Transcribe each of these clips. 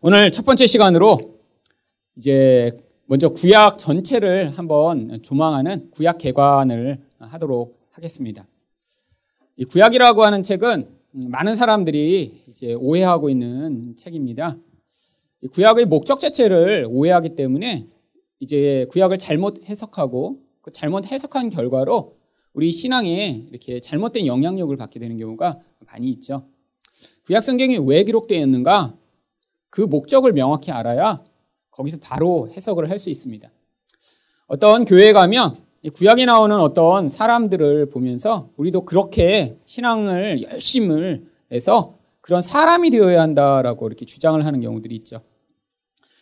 오늘 첫 번째 시간으로 이제 먼저 구약 전체를 한번 조망하는 구약 개관을 하도록 하겠습니다. 이 구약이라고 하는 책은 많은 사람들이 이제 오해하고 있는 책입니다. 구약의 목적 자체를 오해하기 때문에 이제 구약을 잘못 해석하고 그 잘못 해석한 결과로 우리 신앙에 이렇게 잘못된 영향력을 받게 되는 경우가 많이 있죠. 구약 성경이 왜 기록되었는가? 그 목적을 명확히 알아야 거기서 바로 해석을 할 수 있습니다. 어떤 교회에 가면 구약에 나오는 어떤 사람들을 보면서 우리도 그렇게 신앙을 열심을 해서 그런 사람이 되어야 한다라고 이렇게 주장을 하는 경우들이 있죠.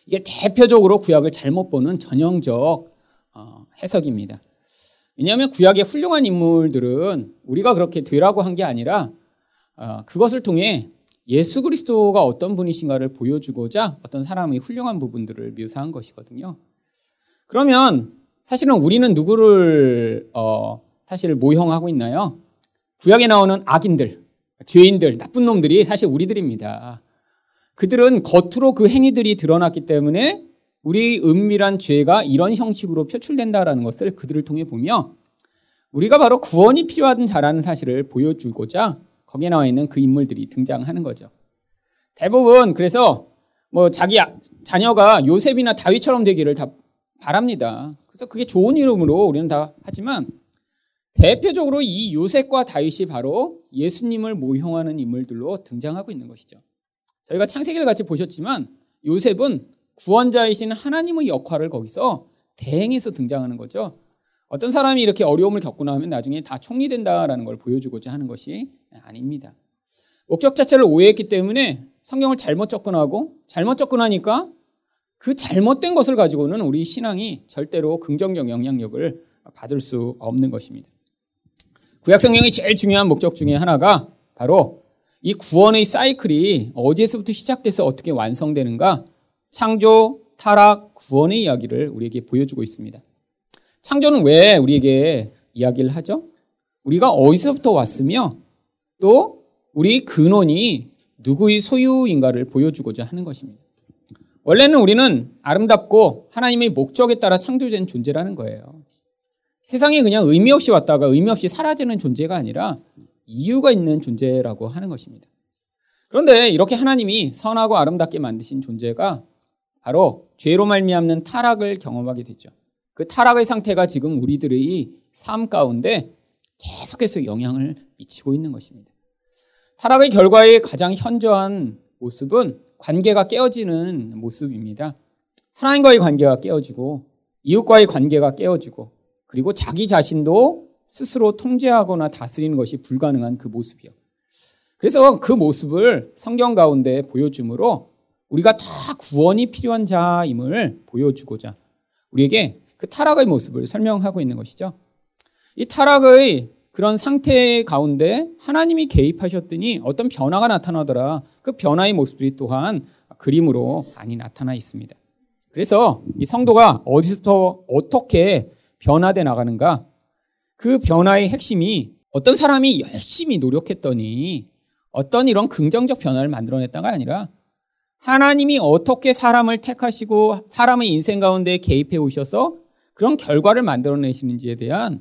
이게 대표적으로 구약을 잘못 보는 전형적 어, 해석입니다. 왜냐하면 구약의 훌륭한 인물들은 우리가 그렇게 되라고 한 게 아니라 어, 그것을 통해 예수 그리스도가 어떤 분이신가를 보여주고자 어떤 사람의 훌륭한 부분들을 묘사한 것이거든요. 그러면 사실은 우리는 누구를 어, 사실 모형하고 있나요? 구약에 나오는 악인들, 죄인들, 나쁜 놈들이 사실 우리들입니다. 그들은 겉으로 그 행위들이 드러났기 때문에 우리 은밀한 죄가 이런 형식으로 표출된다라는 것을 그들을 통해 보며 우리가 바로 구원이 필요한 자라는 사실을 보여주고자 거기에 나와 있는 그 인물들이 등장하는 거죠. 대부분 그래서 뭐 자기 자녀가 요셉이나 다윗처럼 되기를 다 바랍니다. 그래서 그게 좋은 이름으로 우리는 다 하지만 대표적으로 이 요셉과 다윗이 바로 예수님을 모형하는 인물들로 등장하고 있는 것이죠. 저희가 창세기를 같이 보셨지만 요셉은 구원자이신 하나님의 역할을 거기서 대행해서 등장하는 거죠. 어떤 사람이 이렇게 어려움을 겪고 나면 나중에 다 총리된다라는 걸 보여주고자 하는 것이 아닙니다. 목적 자체를 오해했기 때문에 성경을 잘못 접근하고 잘못 접근하니까 그 잘못된 것을 가지고는 우리 신앙이 절대로 긍정적 영향력을 받을 수 없는 것입니다. 구약 성경의 제일 중요한 목적 중에 하나가 바로 이 구원의 사이클이 어디에서부터 시작돼서 어떻게 완성되는가 창조, 타락, 구원의 이야기를 우리에게 보여주고 있습니다. 창조는 왜 우리에게 이야기를 하죠? 우리가 어디서부터 왔으며 또 우리 근원이 누구의 소유인가를 보여주고자 하는 것입니다. 원래는 우리는 아름답고 하나님의 목적에 따라 창조된 존재라는 거예요. 세상에 그냥 의미 없이 왔다가 의미 없이 사라지는 존재가 아니라 이유가 있는 존재라고 하는 것입니다. 그런데 이렇게 하나님이 선하고 아름답게 만드신 존재가 바로 죄로 말미암는 타락을 경험하게 되죠. 그 타락의 상태가 지금 우리들의 삶 가운데 계속해서 영향을 미치고 있는 것입니다. 타락의 결과의 가장 현저한 모습은 관계가 깨어지는 모습입니다. 하나님과의 관계가 깨어지고 이웃과의 관계가 깨어지고 그리고 자기 자신도 스스로 통제하거나 다스리는 것이 불가능한 그 모습이요. 그래서 그 모습을 성경 가운데 보여줌으로 우리가 다 구원이 필요한 자임을 보여주고자 우리에게 그 타락의 모습을 설명하고 있는 것이죠. 이 타락의 그런 상태 가운데 하나님이 개입하셨더니 어떤 변화가 나타나더라. 그 변화의 모습들이 또한 그림으로 많이 나타나 있습니다. 그래서 이 성도가 어디서부터 어떻게 변화돼 나가는가? 그 변화의 핵심이 어떤 사람이 열심히 노력했더니 어떤 이런 긍정적 변화를 만들어냈다가 아니라 하나님이 어떻게 사람을 택하시고 사람의 인생 가운데 개입해 오셔서 그런 결과를 만들어내시는지에 대한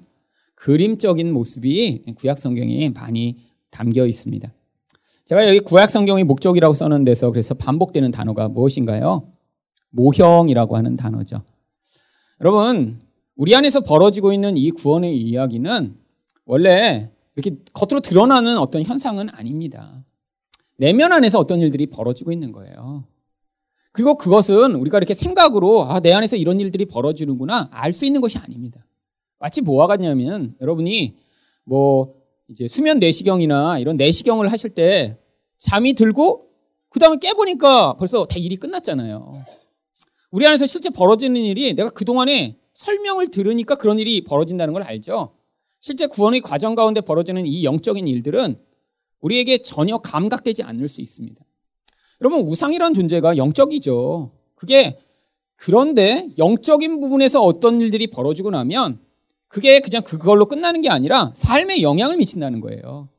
그림적인 모습이 구약 성경에 많이 담겨 있습니다. 제가 여기 구약 성경의 목적이라고 써놓은 데서 그래서 반복되는 단어가 무엇인가요? 모형이라고 하는 단어죠. 여러분, 우리 안에서 벌어지고 있는 이 구원의 이야기는 원래 이렇게 겉으로 드러나는 어떤 현상은 아닙니다. 내면 안에서 어떤 일들이 벌어지고 있는 거예요. 그리고 그것은 우리가 이렇게 생각으로 아, 내 안에서 이런 일들이 벌어지는구나 알 수 있는 것이 아닙니다. 마치 뭐와 같냐면 여러분이 뭐 이제 수면 내시경이나 이런 내시경을 하실 때 잠이 들고 그 다음에 깨보니까 벌써 다 일이 끝났잖아요. 우리 안에서 실제 벌어지는 일이 내가 그동안에 설명을 들으니까 그런 일이 벌어진다는 걸 알죠. 실제 구원의 과정 가운데 벌어지는 이 영적인 일들은 우리에게 전혀 감각되지 않을 수 있습니다. 여러분, 우상이라는 존재가 영적이죠. 그게 그런데 영적인 부분에서 어떤 일들이 벌어지고 나면 그게 그냥 그걸로 끝나는 게 아니라 삶에 영향을 미친다는 거예요.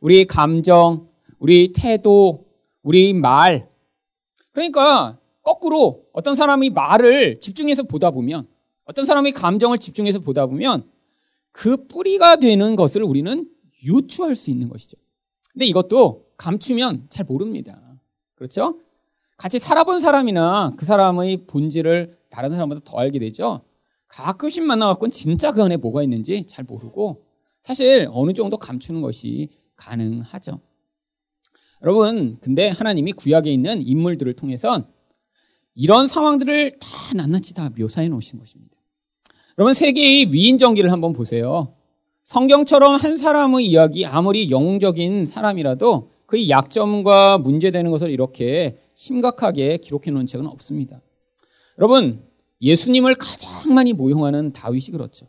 우리 감정, 우리 태도, 우리 말, 그러니까 거꾸로 어떤 사람이 말을 집중해서 보다 보면 어떤 사람이 감정을 집중해서 보다 보면 그 뿌리가 되는 것을 우리는 유추할 수 있는 것이죠. 근데 이것도 감추면 잘 모릅니다. 그렇죠? 같이 살아본 사람이나 그 사람의 본질을 다른 사람보다 더 알게 되죠. 가끔씩 만나갖고는 진짜 그 안에 뭐가 있는지 잘 모르고 사실 어느 정도 감추는 것이 가능하죠. 여러분, 근데 하나님이 구약에 있는 인물들을 통해선 이런 상황들을 다 낱낱이 다 묘사해 놓으신 것입니다. 여러분, 세계의 위인전기를 한번 보세요. 성경처럼 한 사람의 이야기, 아무리 영웅적인 사람이라도 그의 약점과 문제되는 것을 이렇게 심각하게 기록해 놓은 책은 없습니다. 여러분, 예수님을 가장 많이 모형하는 다윗이 그렇죠.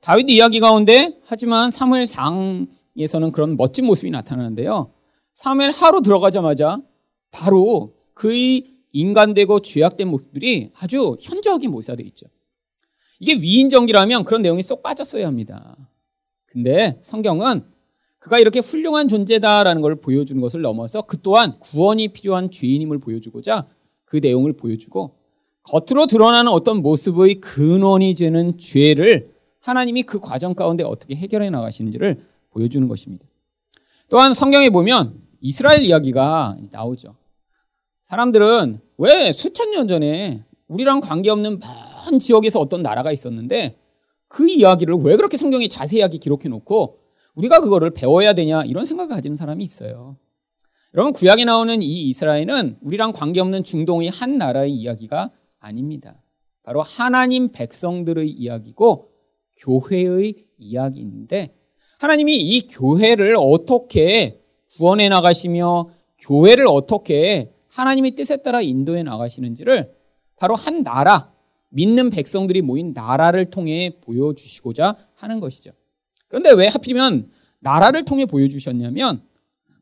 다윗 이야기 가운데 하지만 사무엘 상에서는 그런 멋진 모습이 나타나는데요. 사무엘 하루 들어가자마자 바로 그의 인간되고 죄악된 모습들이 아주 현저하게 묘사되어 있죠. 이게 위인전기라면 그런 내용이 쏙 빠졌어야 합니다. 근데 성경은 그가 이렇게 훌륭한 존재다라는 걸 보여주는 것을 넘어서 그 또한 구원이 필요한 죄인임을 보여주고자 그 내용을 보여주고 겉으로 드러나는 어떤 모습의 근원이 되는 죄를 하나님이 그 과정 가운데 어떻게 해결해 나가시는지를 보여주는 것입니다. 또한 성경에 보면 이스라엘 이야기가 나오죠. 사람들은 왜 수천 년 전에 우리랑 관계없는 먼 지역에서 어떤 나라가 있었는데 그 이야기를 왜 그렇게 성경에 자세하게 기록해 놓고 우리가 그거를 배워야 되냐 이런 생각을 가지는 사람이 있어요. 여러분 구약에 나오는 이 이스라엘은 우리랑 관계없는 중동의 한 나라의 이야기가 아닙니다. 바로 하나님 백성들의 이야기고 교회의 이야기인데 하나님이 이 교회를 어떻게 구원해 나가시며 교회를 어떻게 하나님의 뜻에 따라 인도해 나가시는지를 바로 한 나라, 믿는 백성들이 모인 나라를 통해 보여주시고자 하는 것이죠. 그런데 왜 하필이면 나라를 통해 보여주셨냐면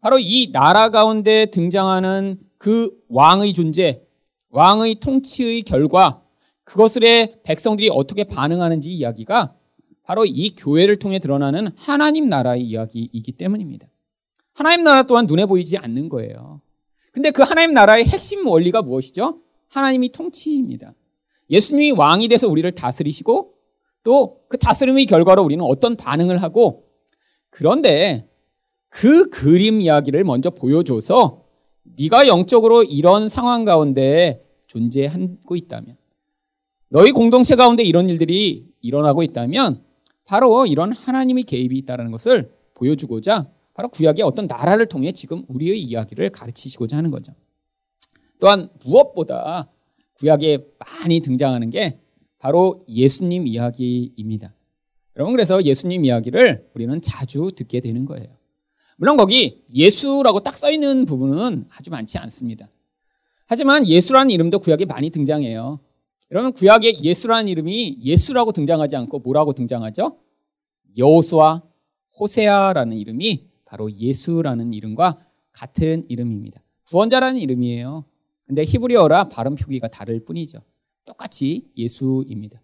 바로 이 나라 가운데 등장하는 그 왕의 존재, 왕의 통치의 결과 그것을에 백성들이 어떻게 반응하는지 이야기가 바로 이 교회를 통해 드러나는 하나님 나라의 이야기이기 때문입니다. 하나님 나라 또한 눈에 보이지 않는 거예요. 근데 그 하나님 나라의 핵심 원리가 무엇이죠? 하나님이 통치입니다. 예수님이 왕이 돼서 우리를 다스리시고 또 그 다스림의 결과로 우리는 어떤 반응을 하고 그런데 그 그림 이야기를 먼저 보여줘서 네가 영적으로 이런 상황 가운데 존재하고 있다면 너희 공동체 가운데 이런 일들이 일어나고 있다면 바로 이런 하나님의 개입이 있다는 것을 보여주고자 바로 구약의 어떤 나라를 통해 지금 우리의 이야기를 가르치시고자 하는 거죠. 또한 무엇보다 구약에 많이 등장하는 게 바로 예수님 이야기입니다. 여러분 그래서 예수님 이야기를 우리는 자주 듣게 되는 거예요. 물론 거기 예수라고 딱 써 있는 부분은 아주 많지 않습니다. 하지만 예수라는 이름도 구약에 많이 등장해요. 여러분 구약에 예수라는 이름이 예수라고 등장하지 않고 뭐라고 등장하죠? 여호수아, 호세아라는 이름이 바로 예수라는 이름과 같은 이름입니다. 구원자라는 이름이에요. 근데 히브리어라 발음 표기가 다를 뿐이죠. 똑같이 예수입니다.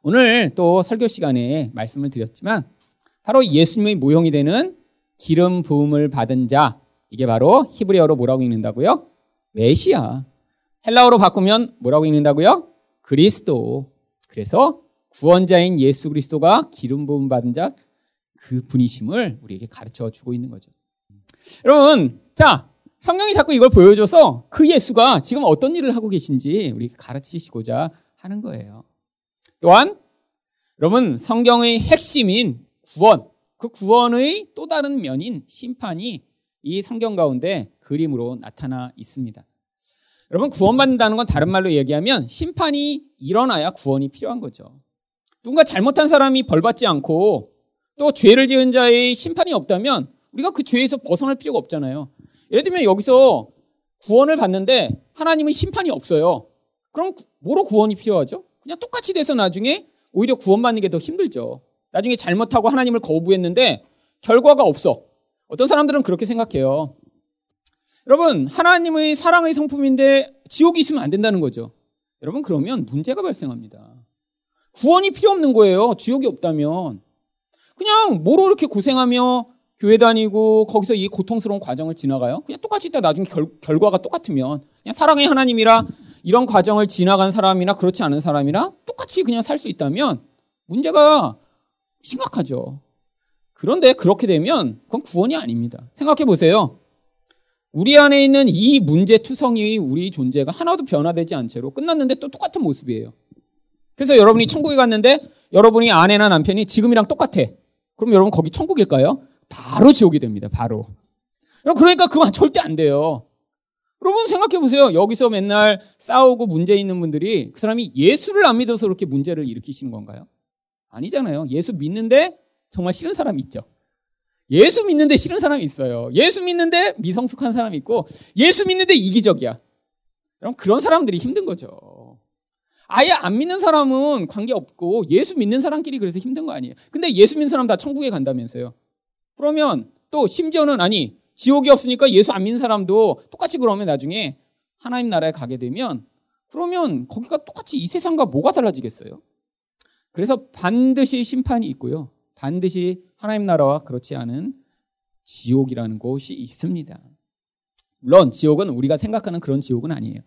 오늘 또 설교 시간에 말씀을 드렸지만 바로 예수님의 모형이 되는 기름 부음을 받은 자 이게 바로 히브리어로 뭐라고 읽는다고요? 메시아. 헬라어로 바꾸면 뭐라고 읽는다고요? 그리스도. 그래서 구원자인 예수 그리스도가 기름 부음 받은 자 그 분이심을 우리에게 가르쳐 주고 있는 거죠. 여러분, 자, 성경이 자꾸 이걸 보여줘서 그 예수가 지금 어떤 일을 하고 계신지 우리 가르치시고자 하는 거예요. 또한 여러분 성경의 핵심인 구원, 그 구원의 또 다른 면인 심판이 이 성경 가운데 그림으로 나타나 있습니다. 여러분 구원받는다는 건 다른 말로 얘기하면 심판이 일어나야 구원이 필요한 거죠. 누군가 잘못한 사람이 벌받지 않고 또 죄를 지은 자의 심판이 없다면 우리가 그 죄에서 벗어날 필요가 없잖아요. 예를 들면 여기서 구원을 받는데 하나님의 심판이 없어요. 그럼 뭐로 구원이 필요하죠? 그냥 똑같이 돼서 나중에 오히려 구원받는 게 더 힘들죠. 나중에 잘못하고 하나님을 거부했는데 결과가 없어. 어떤 사람들은 그렇게 생각해요. 여러분, 하나님의 사랑의 성품인데 지옥이 있으면 안 된다는 거죠. 여러분, 그러면 문제가 발생합니다. 구원이 필요 없는 거예요. 지옥이 없다면. 그냥 뭐로 이렇게 고생하며 교회 다니고 거기서 이 고통스러운 과정을 지나가요? 그냥 똑같이 있다 나중에 결, 결과가 똑같으면 그냥 사랑의 하나님이라 이런 과정을 지나간 사람이나 그렇지 않은 사람이나 똑같이 그냥 살 수 있다면 문제가 심각하죠. 그런데 그렇게 되면 그건 구원이 아닙니다. 생각해 보세요. 우리 안에 있는 이 문제 투성이 우리 존재가 하나도 변화되지 않은 채로 끝났는데 또 똑같은 모습이에요. 그래서 여러분이 천국에 갔는데 여러분이 아내나 남편이 지금이랑 똑같아. 그럼 여러분 거기 천국일까요? 바로 지옥이 됩니다. 바로. 그러니까 그건 절대 안 돼요. 여러분 생각해 보세요. 여기서 맨날 싸우고 문제 있는 분들이 그 사람이 예수를 안 믿어서 그렇게 문제를 일으키시는 건가요? 아니잖아요. 예수 믿는데 정말 싫은 사람이 있죠. 예수 믿는데 싫은 사람이 있어요. 예수 믿는데 미성숙한 사람이 있고 예수 믿는데 이기적이야. 그럼 그런 사람들이 힘든 거죠. 아예 안 믿는 사람은 관계 없고 예수 믿는 사람끼리 그래서 힘든 거 아니에요. 근데 예수 믿는 사람 다 천국에 간다면서요. 그러면 또 심지어는 아니 지옥이 없으니까 예수 안 믿는 사람도 똑같이 그러면 나중에 하나님 나라에 가게 되면 그러면 거기가 똑같이 이 세상과 뭐가 달라지겠어요? 그래서 반드시 심판이 있고요. 반드시 하나님 나라와 그렇지 않은 지옥이라는 곳이 있습니다. 물론 지옥은 우리가 생각하는 그런 지옥은 아니에요.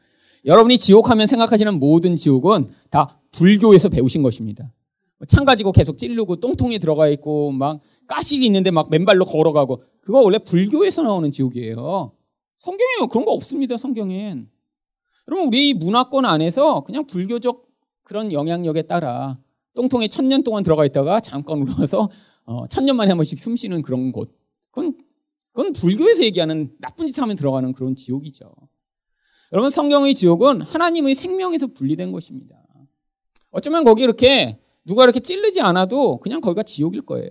여러분이 지옥하면 생각하시는 모든 지옥은 다 불교에서 배우신 것입니다. 창 가지고 계속 찌르고 똥통에 들어가 있고 막 가식이 있는데 막 맨발로 걸어가고 그거 원래 불교에서 나오는 지옥이에요. 성경에 그런 거 없습니다. 성경엔. 여러분 우리 문화권 안에서 그냥 불교적 그런 영향력에 따라 똥통에 천년 동안 들어가 있다가 잠깐 올라와서 어, 천년 만에 한 번씩 숨 쉬는 그런 곳. 그건, 그건 불교에서 얘기하는 나쁜 짓 하면 들어가는 그런 지옥이죠. 여러분, 성경의 지옥은 하나님의 생명에서 분리된 것입니다. 어쩌면 거기 이렇게 누가 이렇게 찔르지 않아도 그냥 거기가 지옥일 거예요.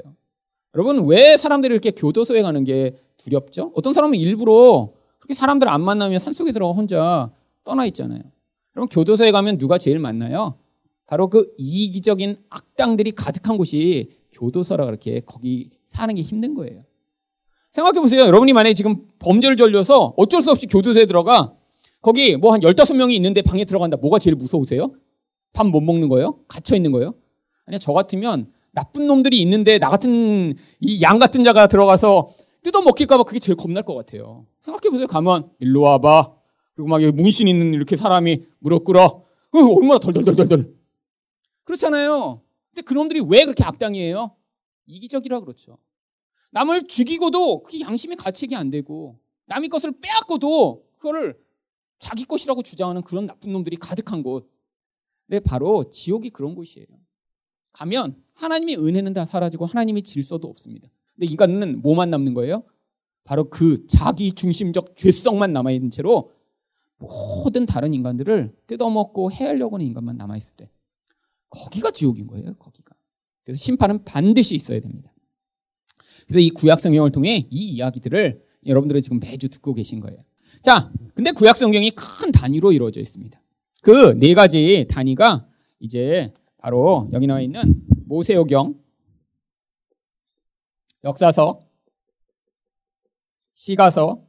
여러분, 왜 사람들이 이렇게 교도소에 가는 게 두렵죠? 어떤 사람은 일부러 그렇게 사람들 안 만나면 산속에 들어가 혼자 떠나 있잖아요. 그럼 교도소에 가면 누가 제일 만나요? 바로 그 이기적인 악당들이 가득한 곳이 교도소라 그렇게 거기 사는 게 힘든 거예요. 생각해 보세요. 여러분이 만약에 지금 범죄를 저질러서 어쩔 수 없이 교도소에 들어가 거기 뭐 한 15명이 있는데 방에 들어간다. 뭐가 제일 무서우세요? 밥 못 먹는 거예요? 갇혀 있는 거예요? 아니야, 저 같으면 나쁜 놈들이 있는데 나 같은 이 양 같은 자가 들어가서 뜯어 먹힐까봐 그게 제일 겁날 것 같아요. 생각해 보세요. 가면 일로 와봐. 그리고 막 문신 있는 이렇게 사람이 무릎 꿇어. 얼마나 덜덜덜덜덜. 그렇잖아요. 근데 그놈들이 왜 그렇게 악당이에요? 이기적이라 그렇죠. 남을 죽이고도 그게 양심의 가책이 안 되고 남의 것을 빼앗고도 그거를 자기 것이라고 주장하는 그런 나쁜 놈들이 가득한 곳. 네, 바로 지옥이 그런 곳이에요. 가면 하나님의 은혜는 다 사라지고 하나님의 질서도 없습니다. 근데 인간은 뭐만 남는 거예요? 바로 그 자기 중심적 죄성만 남아있는 채로 모든 다른 인간들을 뜯어먹고 해하려고 하는 인간만 남아있을 때 거기가 지옥인 거예요. 거기가. 그래서 심판은 반드시 있어야 됩니다. 그래서 이 구약 성경을 통해 이 이야기들을 여러분들은 지금 매주 듣고 계신 거예요. 자, 근데 구약 성경이 큰 단위로 이루어져 있습니다. 그 네 가지 단위가 이제 바로 여기 나와 있는 모세오경, 역사서, 시가서,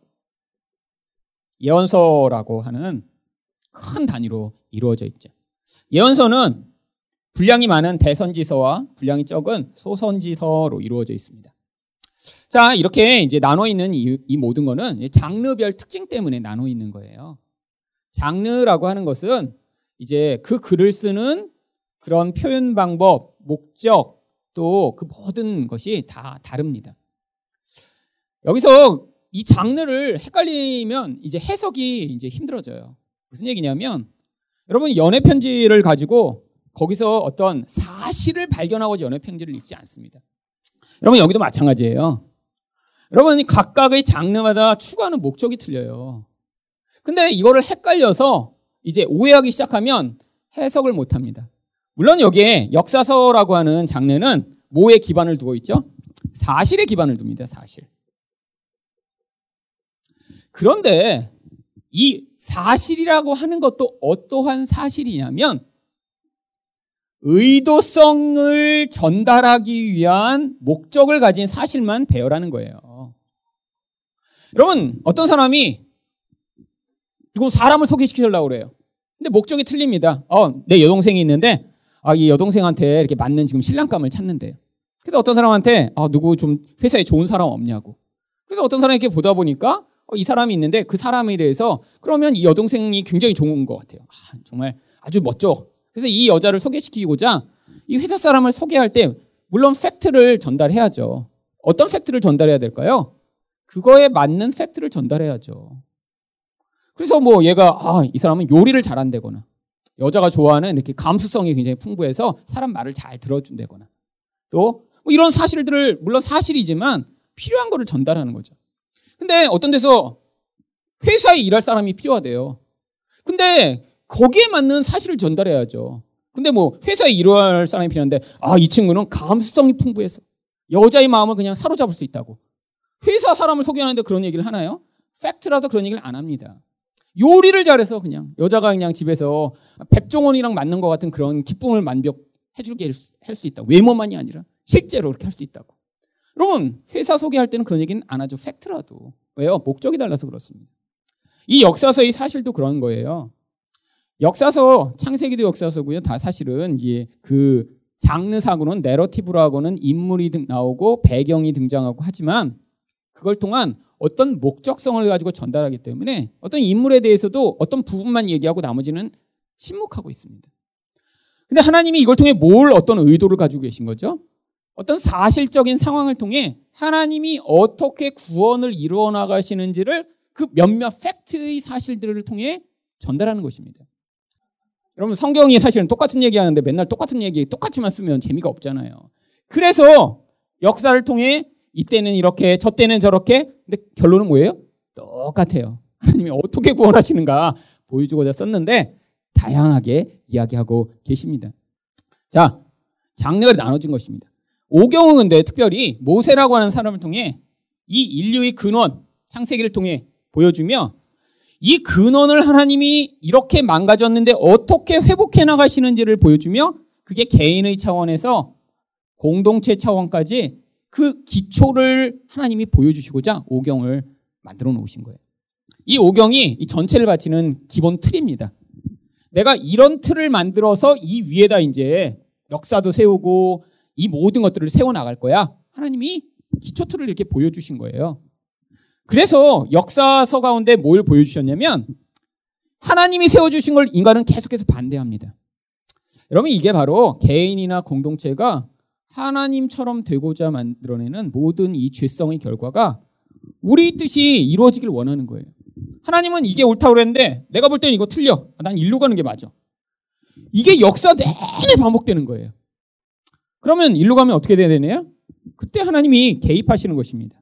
예언서라고 하는 큰 단위로 이루어져 있죠. 예언서는 분량이 많은 대선지서와 분량이 적은 소선지서로 이루어져 있습니다. 자, 이렇게 이제 나눠 있는 이, 이 모든 거는 장르별 특징 때문에 나눠 있는 거예요. 장르라고 하는 것은 이제 그 글을 쓰는 그런 표현 방법, 목적, 또 그 모든 것이 다 다릅니다. 여기서 이 장르를 헷갈리면 이제 해석이 이제 힘들어져요. 무슨 얘기냐면 여러분 연애 편지를 가지고 거기서 어떤 사실을 발견하고자 연애 편지를 읽지 않습니다. 여러분 여기도 마찬가지예요. 여러분 각각의 장르마다 추구하는 목적이 틀려요. 근데 이거를 헷갈려서 이제 오해하기 시작하면 해석을 못 합니다. 물론 여기에 역사서라고 하는 장르는 뭐에 기반을 두고 있죠? 사실에 기반을 둡니다. 사실. 그런데 이 사실이라고 하는 것도 어떠한 사실이냐면 의도성을 전달하기 위한 목적을 가진 사실만 배열하는 거예요. 여러분, 어떤 사람이 이거 사람을 소개시키려고 그래요. 근데 목적이 틀립니다. 어, 내 여동생이 있는데, 아, 이 여동생한테 이렇게 맞는 지금 신랑감을 찾는데요. 그래서 어떤 사람한테 아, 누구 좀 회사에 좋은 사람 없냐고. 그래서 어떤 사람이 이렇게 보다 보니까 어, 이 사람이 있는데 그 사람에 대해서 그러면 이 여동생이 굉장히 좋은 것 같아요. 아, 정말 아주 멋져. 그래서 이 여자를 소개시키고자 이 회사 사람을 소개할 때 물론 팩트를 전달해야죠. 어떤 팩트를 전달해야 될까요? 그거에 맞는 팩트를 전달해야죠. 그래서 뭐 얘가 아, 이 사람은 요리를 잘한다거나 여자가 좋아하는 이렇게 감수성이 굉장히 풍부해서 사람 말을 잘 들어준다거나 또 뭐 이런 사실들을 물론 사실이지만 필요한 거를 전달하는 거죠. 근데 어떤 데서 회사에 일할 사람이 필요하대요. 근데 거기에 맞는 사실을 전달해야죠. 근데 뭐 회사에 일할 사람이 필요한데 아, 이 친구는 감수성이 풍부해서 여자의 마음을 그냥 사로잡을 수 있다고. 회사 사람을 소개하는데 그런 얘기를 하나요? 팩트라도 그런 얘기를 안 합니다. 요리를 잘해서 그냥 여자가 그냥 집에서 백종원이랑 맞는 것 같은 그런 기쁨을 만족해주게 할 수 있다. 외모만이 아니라 실제로 그렇게 할 수 있다고. 여러분 회사 소개할 때는 그런 얘기는 안 하죠. 팩트라도. 왜요? 목적이 달라서 그렇습니다. 이 역사서의 사실도 그런 거예요. 역사서 창세기도 역사서고요. 다 사실은 이게 그 장르상으로는 내러티브라고는 인물이 나오고 배경이 등장하고 하지만 그걸 통한 어떤 목적성을 가지고 전달하기 때문에 어떤 인물에 대해서도 어떤 부분만 얘기하고 나머지는 침묵하고 있습니다. 근데 하나님이 이걸 통해 뭘 어떤 의도를 가지고 계신 거죠? 어떤 사실적인 상황을 통해 하나님이 어떻게 구원을 이루어 나가시는지를 그 몇몇 팩트의 사실들을 통해 전달하는 것입니다. 여러분 성경이 사실은 똑같은 얘기하는데 맨날 똑같은 얘기 똑같이만 쓰면 재미가 없잖아요. 그래서 역사를 통해 이때는 이렇게 저때는 저렇게 근데 결론은 뭐예요? 똑같아요. 하나님이 어떻게 구원하시는가 보여주고자 썼는데 다양하게 이야기하고 계십니다. 자, 장르가 나눠진 것입니다. 오경은 근데 특별히 모세라고 하는 사람을 통해 이 인류의 근원, 창세기를 통해 보여주며 이 근원을 하나님이 이렇게 망가졌는데 어떻게 회복해 나가시는지를 보여주며 그게 개인의 차원에서 공동체 차원까지 그 기초를 하나님이 보여주시고자 오경을 만들어 놓으신 거예요. 이 오경이 이 전체를 바치는 기본 틀입니다. 내가 이런 틀을 만들어서 이 위에다 이제 역사도 세우고 이 모든 것들을 세워 나갈 거야. 하나님이 기초 틀을 이렇게 보여주신 거예요. 그래서 역사서 가운데 뭘 보여주셨냐면 하나님이 세워주신 걸 인간은 계속해서 반대합니다. 여러분 이게 바로 개인이나 공동체가 하나님처럼 되고자 만들어내는 모든 이 죄성의 결과가 우리 뜻이 이루어지길 원하는 거예요. 하나님은 이게 옳다고 그랬는데 내가 볼 때는 이거 틀려. 난 일로 가는 게 맞아. 이게 역사 내내 반복되는 거예요. 그러면 일로 가면 어떻게 돼야 되나요? 그때 하나님이 개입하시는 것입니다.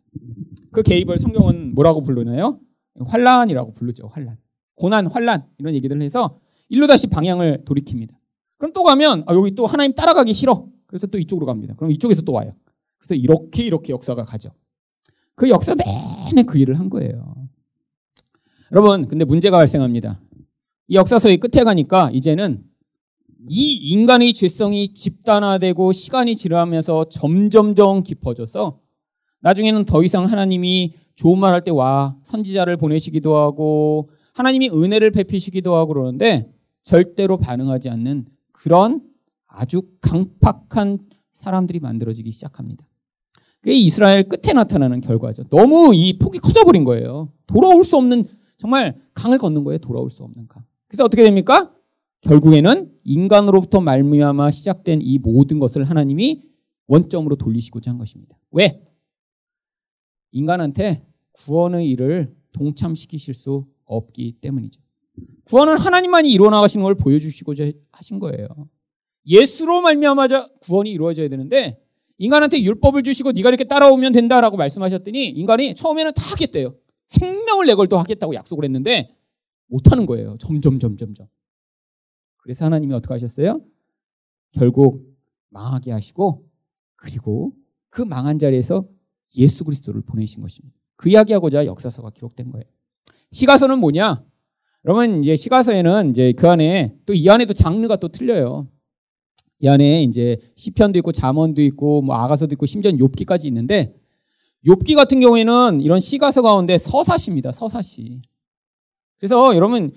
그 개입을 성경은 뭐라고 부르나요? 환란이라고 부르죠. 환란. 고난, 환란 이런 얘기들을 해서 일로 다시 방향을 돌이킵니다. 그럼 또 가면 아, 여기 또 하나님 따라가기 싫어. 그래서 또 이쪽으로 갑니다. 그럼 이쪽에서 또 와요. 그래서 이렇게 이렇게 역사가 가죠. 그 역사 내내 그 일을 한 거예요. 여러분, 근데 문제가 발생합니다. 이 역사서의 끝에 가니까 이제는 이 인간의 죄성이 집단화되고 시간이 지나면서 점점점 깊어져서 나중에는 더 이상 하나님이 좋은 말 할 때 와 선지자를 보내시기도 하고 하나님이 은혜를 베푸시기도 하고 그러는데 절대로 반응하지 않는 그런 아주 강팍한 사람들이 만들어지기 시작합니다. 그게 이스라엘 끝에 나타나는 결과죠. 너무 이 폭이 커져버린 거예요. 돌아올 수 없는 정말 강을 걷는 거예요. 돌아올 수 없는 강. 그래서 어떻게 됩니까? 결국에는 인간으로부터 말미암아 시작된 이 모든 것을 하나님이 원점으로 돌리시고자 한 것입니다. 왜? 인간한테 구원의 일을 동참시키실 수 없기 때문이죠. 구원은 하나님만이 이루어 나가시는 걸 보여주시고자 하신 거예요. 예수로 말미암아자 구원이 이루어져야 되는데 인간한테 율법을 주시고 네가 이렇게 따라오면 된다라고 말씀하셨더니 인간이 처음에는 다 하겠대요. 생명을 내걸도 하겠다고 약속을 했는데 못하는 거예요. 점점 점점 점. 그래서 하나님이 어떻게 하셨어요? 결국 망하게 하시고 그리고 그 망한 자리에서 예수 그리스도를 보내신 것입니다. 그 이야기하고자 역사서가 기록된 거예요. 시가서는 뭐냐? 여러분 이제 시가서에는 이제 그 안에 또 이 안에도 장르가 또 틀려요. 이 안에 이제 시편도 있고 잠언도 있고 뭐 아가서도 있고 심지어 욥기까지 있는데 욥기 같은 경우에는 이런 시가서 가운데 서사시입니다. 서사시. 그래서 여러분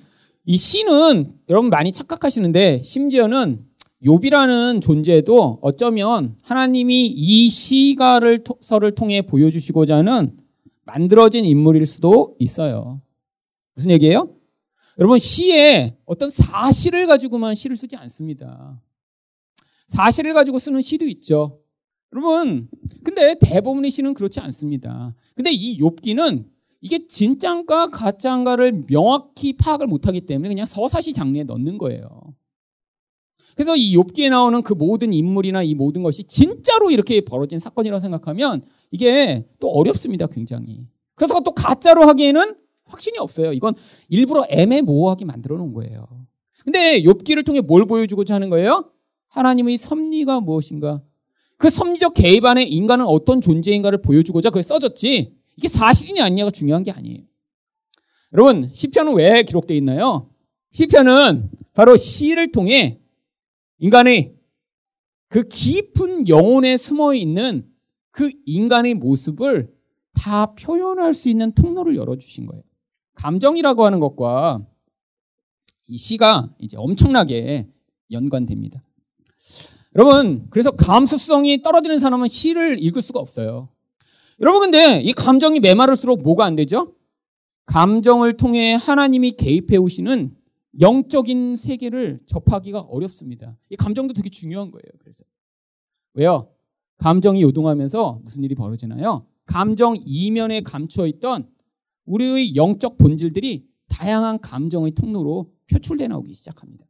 이 시는 여러분 많이 착각하시는데 심지어는 욥이라는 존재도 어쩌면 하나님이 이 시가를 서를 통해 보여주시고자 하는 만들어진 인물일 수도 있어요. 무슨 얘기예요? 여러분 시에 어떤 사실을 가지고만 시를 쓰지 않습니다. 사실을 가지고 쓰는 시도 있죠. 여러분, 근데 대부분의 시는 그렇지 않습니다. 근데 이 욥기는 이게 진짠가 가짜인가를 명확히 파악을 못하기 때문에 그냥 서사시 장르에 넣는 거예요. 그래서 이 욥기에 나오는 그 모든 인물이나 이 모든 것이 진짜로 이렇게 벌어진 사건이라고 생각하면 이게 또 어렵습니다, 굉장히. 그래서 또 가짜로 하기에는 확신이 없어요. 이건 일부러 애매모호하게 만들어 놓은 거예요. 근데 욥기를 통해 뭘 보여주고자 하는 거예요? 하나님의 섭리가 무엇인가? 그 섭리적 개입 안에 인간은 어떤 존재인가를 보여주고자 그게 써졌지. 이게 사실이냐 아니냐가 중요한 게 아니에요. 여러분, 시편은 왜 기록되어 있나요? 시편은 바로 시를 통해 인간의 그 깊은 영혼에 숨어 있는 그 인간의 모습을 다 표현할 수 있는 통로를 열어주신 거예요. 감정이라고 하는 것과 이 시가 이제 엄청나게 연관됩니다. 여러분, 그래서 감수성이 떨어지는 사람은 시를 읽을 수가 없어요. 여러분, 근데 이 감정이 메마를수록 뭐가 안 되죠? 감정을 통해 하나님이 개입해 오시는 영적인 세계를 접하기가 어렵습니다. 이 감정도 되게 중요한 거예요. 그래서 왜요? 감정이 요동하면서 무슨 일이 벌어지나요? 감정 이면에 감추어 있던 우리의 영적 본질들이 다양한 감정의 통로로 표출돼 나오기 시작합니다.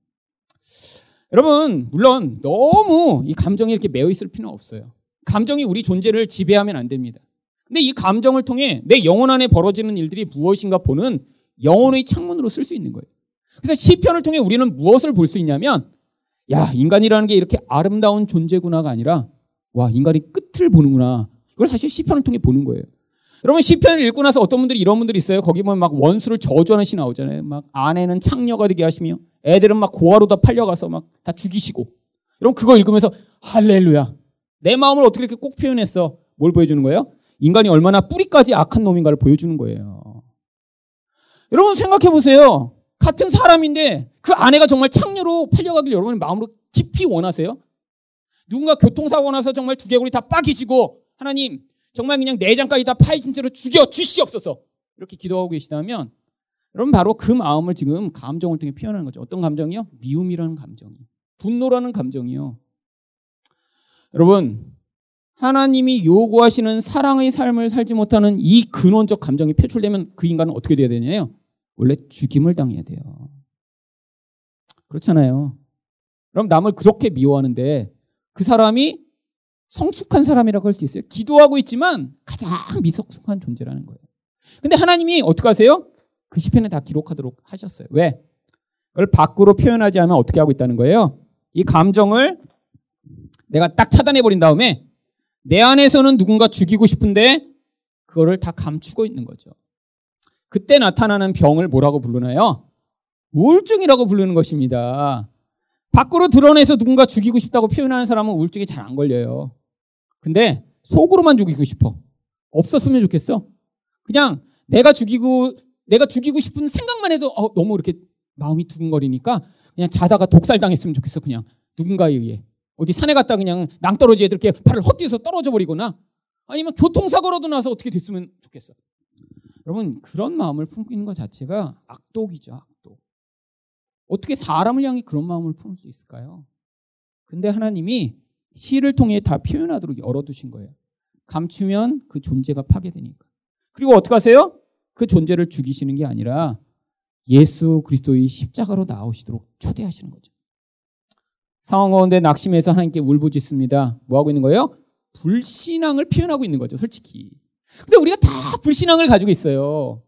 여러분, 물론 너무 이 감정이 이렇게 매여 있을 필요는 없어요. 감정이 우리 존재를 지배하면 안 됩니다. 근데 이 감정을 통해 내 영혼 안에 벌어지는 일들이 무엇인가 보는 영혼의 창문으로 쓸 수 있는 거예요. 그래서 시편을 통해 우리는 무엇을 볼 수 있냐면 야, 인간이라는 게 이렇게 아름다운 존재구나가 아니라 와, 인간이 끝을 보는구나. 이걸 사실 시편을 통해 보는 거예요. 여러분 시편을 읽고 나서 어떤 분들이 이런 분들이 있어요. 거기 보면 막 원수를 저주하는 시 나오잖아요. 막 아내는 창녀가 되게 하시며 애들은 막 고아로 다 팔려가서 막 다 죽이시고. 여러분 그거 읽으면서 할렐루야. 내 마음을 어떻게 이렇게 꼭 표현했어? 뭘 보여주는 거예요? 인간이 얼마나 뿌리까지 악한 놈인가를 보여주는 거예요. 여러분 생각해 보세요. 같은 사람인데 그 아내가 정말 창녀로 팔려가길 여러분의 마음으로 깊이 원하세요? 누군가 교통사고 나서 정말 두개골이 다 빠개지고 하나님 정말 그냥 내장까지 다 파헤친 채로 죽여 주시옵소서 이렇게 기도하고 계시다면 여러분 바로 그 마음을 지금 감정을 통해 표현하는 거죠. 어떤 감정이요? 미움이라는 감정이. 분노라는 감정이요. 여러분 하나님이 요구하시는 사랑의 삶을 살지 못하는 이 근원적 감정이 표출되면 그 인간은 어떻게 돼야 되냐요? 원래 죽임을 당해야 돼요. 그렇잖아요. 그럼 남을 그렇게 미워하는데 그 사람이 성숙한 사람이라고 할 수 있어요. 기도하고 있지만 가장 미성숙한 존재라는 거예요. 근데 하나님이 어떻게 하세요? 그 시편에 다 기록하도록 하셨어요. 왜? 그걸 밖으로 표현하지 않으면 어떻게 하고 있다는 거예요? 이 감정을 내가 딱 차단해 버린 다음에 내 안에서는 누군가 죽이고 싶은데 그거를 다 감추고 있는 거죠. 그때 나타나는 병을 뭐라고 부르나요? 우울증이라고 부르는 것입니다. 밖으로 드러내서 누군가 죽이고 싶다고 표현하는 사람은 우울증이 잘 안 걸려요. 근데 속으로만 죽이고 싶어. 없었으면 좋겠어. 그냥 내가 죽이고 내가 죽이고 싶은 생각만 해도 어, 너무 이렇게 마음이 두근거리니까 그냥 자다가 독살 당했으면 좋겠어. 그냥 누군가에 의해 어디 산에 갔다 그냥 낭떠러지 애들 이렇게 팔을 헛디뎌서 떨어져 버리거나 아니면 교통사고라도 나서 어떻게 됐으면 좋겠어. 여러분 그런 마음을 품고 있는 것 자체가 악독이죠. 악독. 어떻게 사람을 향해 그런 마음을 품을 수 있을까요? 근데 하나님이 시를 통해 다 표현하도록 열어두신 거예요. 감추면 그 존재가 파괴되니까. 그리고 어떻게 하세요? 그 존재를 죽이시는 게 아니라 예수 그리스도의 십자가로 나오시도록 초대하시는 거죠. 상황 가운데 낙심해서 하나님께 울부짖습니다. 뭐 하고 있는 거예요? 불신앙을 표현하고 있는 거죠, 솔직히. 근데 우리가 다 불신앙을 가지고 있어요.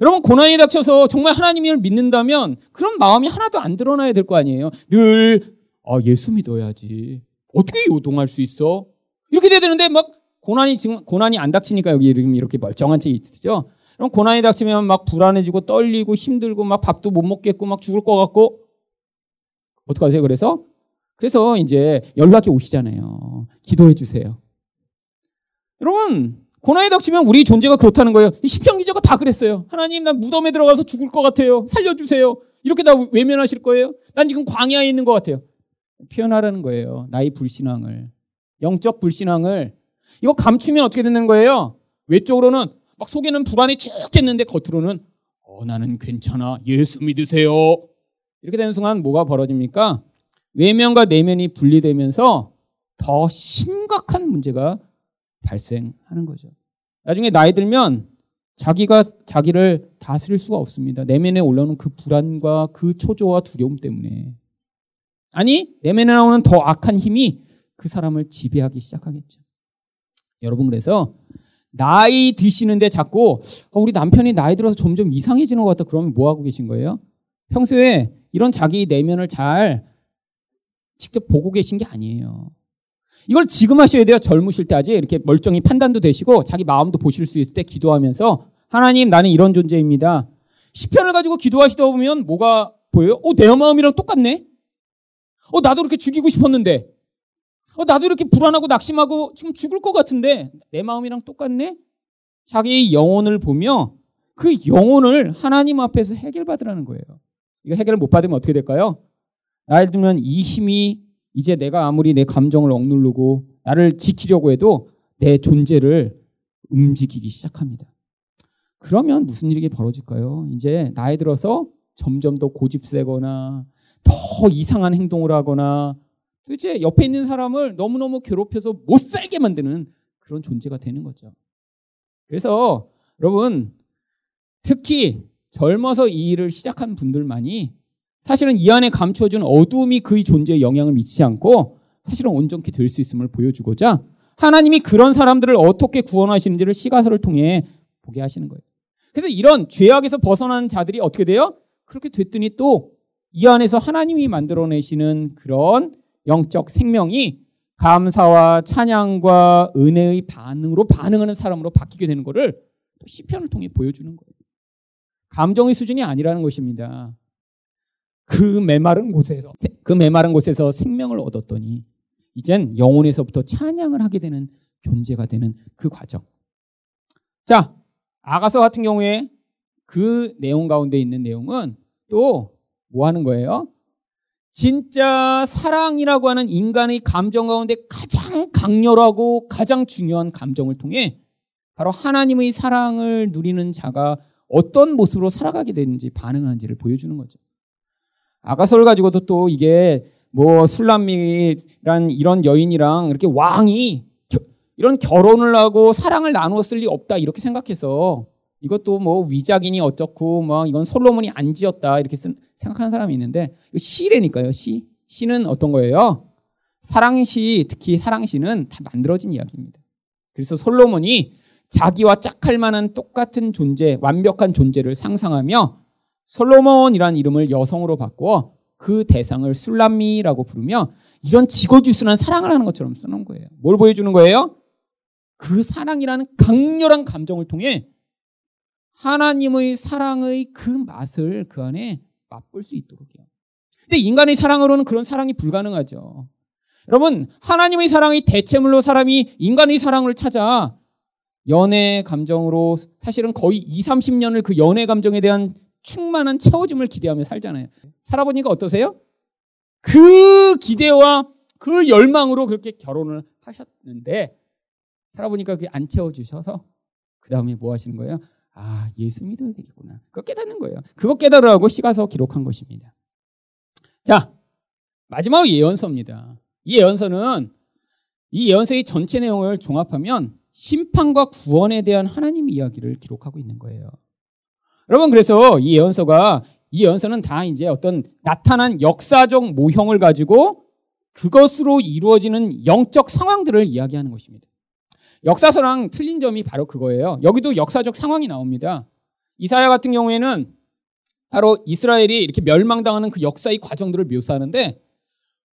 여러분 고난이 닥쳐서 정말 하나님을 믿는다면 그런 마음이 하나도 안 드러나야 될 거 아니에요. 늘 아, 예수 믿어야지. 어떻게 요동할 수 있어? 이렇게 돼야 되는데 막 고난이 지금 고난이 안 닥치니까 여기 이렇게 멀쩡한 채 있죠. 그럼 고난이 닥치면 막 불안해지고 떨리고 힘들고 막 밥도 못 먹겠고 막 죽을 것 같고 어떡하세요? 그래서 그래서 이제 연락이 오시잖아요. 기도해 주세요. 여러분 고난이 닥치면 우리 존재가 그렇다는 거예요. 시편 기자가 다 그랬어요. 하나님 난 무덤에 들어가서 죽을 것 같아요. 살려주세요. 이렇게 다 외면하실 거예요. 난 지금 광야에 있는 것 같아요. 표현하라는 거예요. 나의 불신앙을. 영적 불신앙을. 이거 감추면 어떻게 되는 거예요? 외적으로는 막 속에는 불안이 쭉겠는데 겉으로는 어, 나는 괜찮아. 예수 믿으세요. 이렇게 되는 순간 뭐가 벌어집니까? 외면과 내면이 분리되면서 더 심각한 문제가 발생하는 거죠. 나중에 나이 들면 자기가 자기를 다스릴 수가 없습니다. 내면에 올라오는 그 불안과 그 초조와 두려움 때문에. 아니, 내면에 나오는 더 악한 힘이 그 사람을 지배하기 시작하겠죠. 여러분, 그래서 나이 드시는데 자꾸 어, 우리 남편이 나이 들어서 점점 이상해지는 것 같다. 그러면 뭐 하고 계신 거예요? 평소에 이런 자기 내면을 잘 직접 보고 계신 게 아니에요. 이걸 지금 하셔야 돼요. 젊으실 때 아직 이렇게 멀쩡히 판단도 되시고 자기 마음도 보실 수 있을 때 기도하면서 하나님 나는 이런 존재입니다. 시편을 가지고 기도하시다 보면 뭐가 보여요? 어, 내 마음이랑 똑같네? 어, 나도 이렇게 죽이고 싶었는데. 어, 나도 이렇게 불안하고 낙심하고 지금 죽을 것 같은데 내 마음이랑 똑같네? 자기 영혼을 보며 그 영혼을 하나님 앞에서 해결받으라는 거예요. 이거 해결을 못 받으면 어떻게 될까요? 나를 들면 이 힘이 이제 내가 아무리 내 감정을 억누르고 나를 지키려고 해도 내 존재를 움직이기 시작합니다. 그러면 무슨 일이 벌어질까요? 이제 나이 들어서 점점 더 고집세거나 더 이상한 행동을 하거나 도대체 옆에 있는 사람을 너무너무 괴롭혀서 못 살게 만드는 그런 존재가 되는 거죠. 그래서 여러분 특히 젊어서 이 일을 시작한 분들만이 사실은 이 안에 감춰준 어둠이 그의 존재에 영향을 미치지 않고 사실은 온전케 될 수 있음을 보여주고자 하나님이 그런 사람들을 어떻게 구원하시는지를 시가서를 통해 보게 하시는 거예요. 그래서 이런 죄악에서 벗어난 자들이 어떻게 돼요? 그렇게 됐더니 또 이 안에서 하나님이 만들어내시는 그런 영적 생명이 감사와 찬양과 은혜의 반응으로 반응하는 사람으로 바뀌게 되는 것을 시편을 통해 보여주는 거예요. 감정의 수준이 아니라는 것입니다. 그 메마른 곳에서 그 메마른 곳에서 생명을 얻었더니 이젠 영혼에서부터 찬양을 하게 되는 존재가 되는 그 과정. 자, 아가서 같은 경우에 그 내용 가운데 있는 내용은 또 뭐 하는 거예요? 진짜 사랑이라고 하는 인간의 감정 가운데 가장 강렬하고 가장 중요한 감정을 통해 바로 하나님의 사랑을 누리는 자가 어떤 모습으로 살아가게 되는지 반응하는지를 보여주는 거죠. 아가서를 가지고도 또 이게 뭐 술람미란 이런 여인이랑 이렇게 왕이 이런 결혼을 하고 사랑을 나누었을 리 없다 이렇게 생각해서 이것도 뭐 위작이니 어쩌고 뭐 이건 솔로몬이 안 지었다 이렇게 생각하는 사람이 있는데 시래니까요 시 시는 어떤 거예요? 사랑시 특히 사랑시는 다 만들어진 이야기입니다. 그래서 솔로몬이 자기와 짝할 만한 똑같은 존재 완벽한 존재를 상상하며 솔로몬이라는 이름을 여성으로 바꾸어 그 대상을 술람미라고 부르며 이런 지고지순한 사랑을 하는 것처럼 쓰는 거예요. 뭘 보여주는 거예요? 그 사랑이라는 강렬한 감정을 통해 하나님의 사랑의 그 맛을 그 안에 맛볼 수 있도록요. 근데 인간의 사랑으로는 그런 사랑이 불가능하죠. 여러분, 하나님의 사랑이 대체물로 사람이 인간의 사랑을 찾아 연애 감정으로 사실은 거의 2, 30년을 그 연애 감정에 대한 충만한 채워짐을 기대하며 살잖아요. 살아보니까 어떠세요? 그 기대와 그 열망으로 그렇게 결혼을 하셨는데 살아보니까 그게 안 채워주셔서 그 다음에 뭐 하시는 거예요? 아 예수 믿어야 되겠구나. 그거 깨닫는 거예요. 그거 깨달으라고 시가서 기록한 것입니다. 자 마지막 예언서입니다. 이 예언서는 이 예언서의 전체 내용을 종합하면 심판과 구원에 대한 하나님의 이야기를 기록하고 있는 거예요. 여러분 그래서 이 예언서가 이 예언서는 다 이제 어떤 나타난 역사적 모형을 가지고 그것으로 이루어지는 영적 상황들을 이야기하는 것입니다. 역사서랑 틀린 점이 바로 그거예요. 여기도 역사적 상황이 나옵니다. 이사야 같은 경우에는 바로 이스라엘이 이렇게 멸망당하는 그 역사의 과정들을 묘사하는데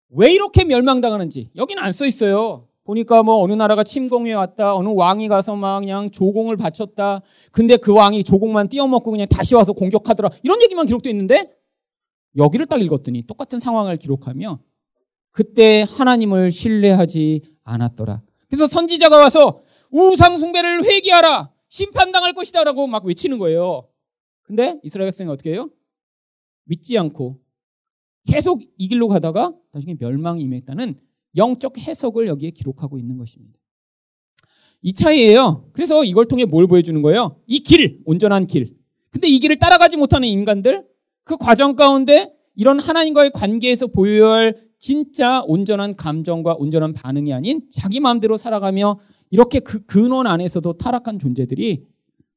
왜 이렇게 멸망당하는지 여기는 안 써 있어요. 보니까 뭐 어느 나라가 침공해 왔다. 어느 왕이 가서 막 그냥 조공을 바쳤다. 근데 그 왕이 조공만 띄어먹고 그냥 다시 와서 공격하더라. 이런 얘기만 기록되어 있는데 여기를 딱 읽었더니 똑같은 상황을 기록하며 그때 하나님을 신뢰하지 않았더라. 그래서 선지자가 와서 우상 숭배를 회개하라. 심판당할 것이다. 라고 막 외치는 거예요. 근데 이스라엘 백성이 어떻게 해요? 믿지 않고 계속 이 길로 가다가 나중에 멸망이 임했다는 영적 해석을 여기에 기록하고 있는 것입니다. 이 차이예요. 그래서 이걸 통해 뭘 보여주는 거예요? 이 길, 온전한 길. 근데 이 길을 따라가지 못하는 인간들, 그 과정 가운데 이런 하나님과의 관계에서 보여야 할 진짜 온전한 감정과 온전한 반응이 아닌 자기 마음대로 살아가며 이렇게 그 근원 안에서도 타락한 존재들이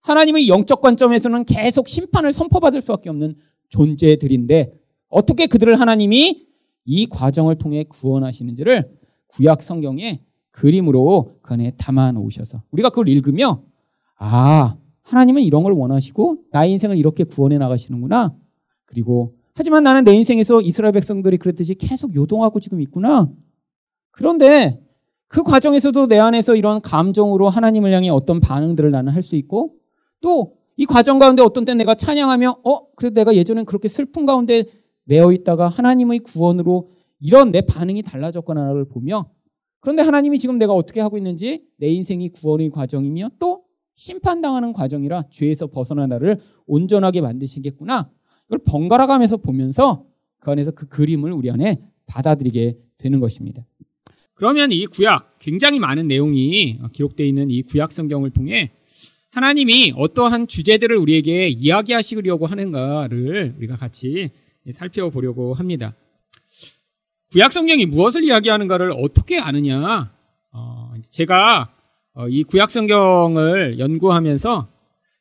하나님의 영적 관점에서는 계속 심판을 선포받을 수밖에 없는 존재들인데 어떻게 그들을 하나님이 이 과정을 통해 구원하시는지를 구약 성경에 그림으로 그 안에 담아 놓으셔서 우리가 그걸 읽으며 아 하나님은 이런 걸 원하시고 나의 인생을 이렇게 구원해 나가시는구나. 그리고 하지만 나는 내 인생에서 이스라엘 백성들이 그랬듯이 계속 요동하고 지금 있구나. 그런데 그 과정에서도 내 안에서 이런 감정으로 하나님을 향해 어떤 반응들을 나는 할 수 있고 또 이 과정 가운데 어떤 때 내가 찬양하며 어 그래도 내가 예전엔 그렇게 슬픈 가운데 매어 있다가 하나님의 구원으로 이런 내 반응이 달라졌거나를 보며 그런데 하나님이 지금 내가 어떻게 하고 있는지 내 인생이 구원의 과정이며 또 심판당하는 과정이라 죄에서 벗어난 나를 온전하게 만드시겠구나. 이걸 번갈아 가면서 보면서 그 안에서 그 그림을 우리 안에 받아들이게 되는 것입니다. 그러면 이 구약 굉장히 많은 내용이 기록되어 있는 이 구약 성경을 통해 하나님이 어떠한 주제들을 우리에게 이야기하시려고 하는가를 우리가 같이 살펴보려고 합니다. 구약 성경이 무엇을 이야기하는가를 어떻게 아느냐? 어, 제가 어, 이 구약 성경을 연구하면서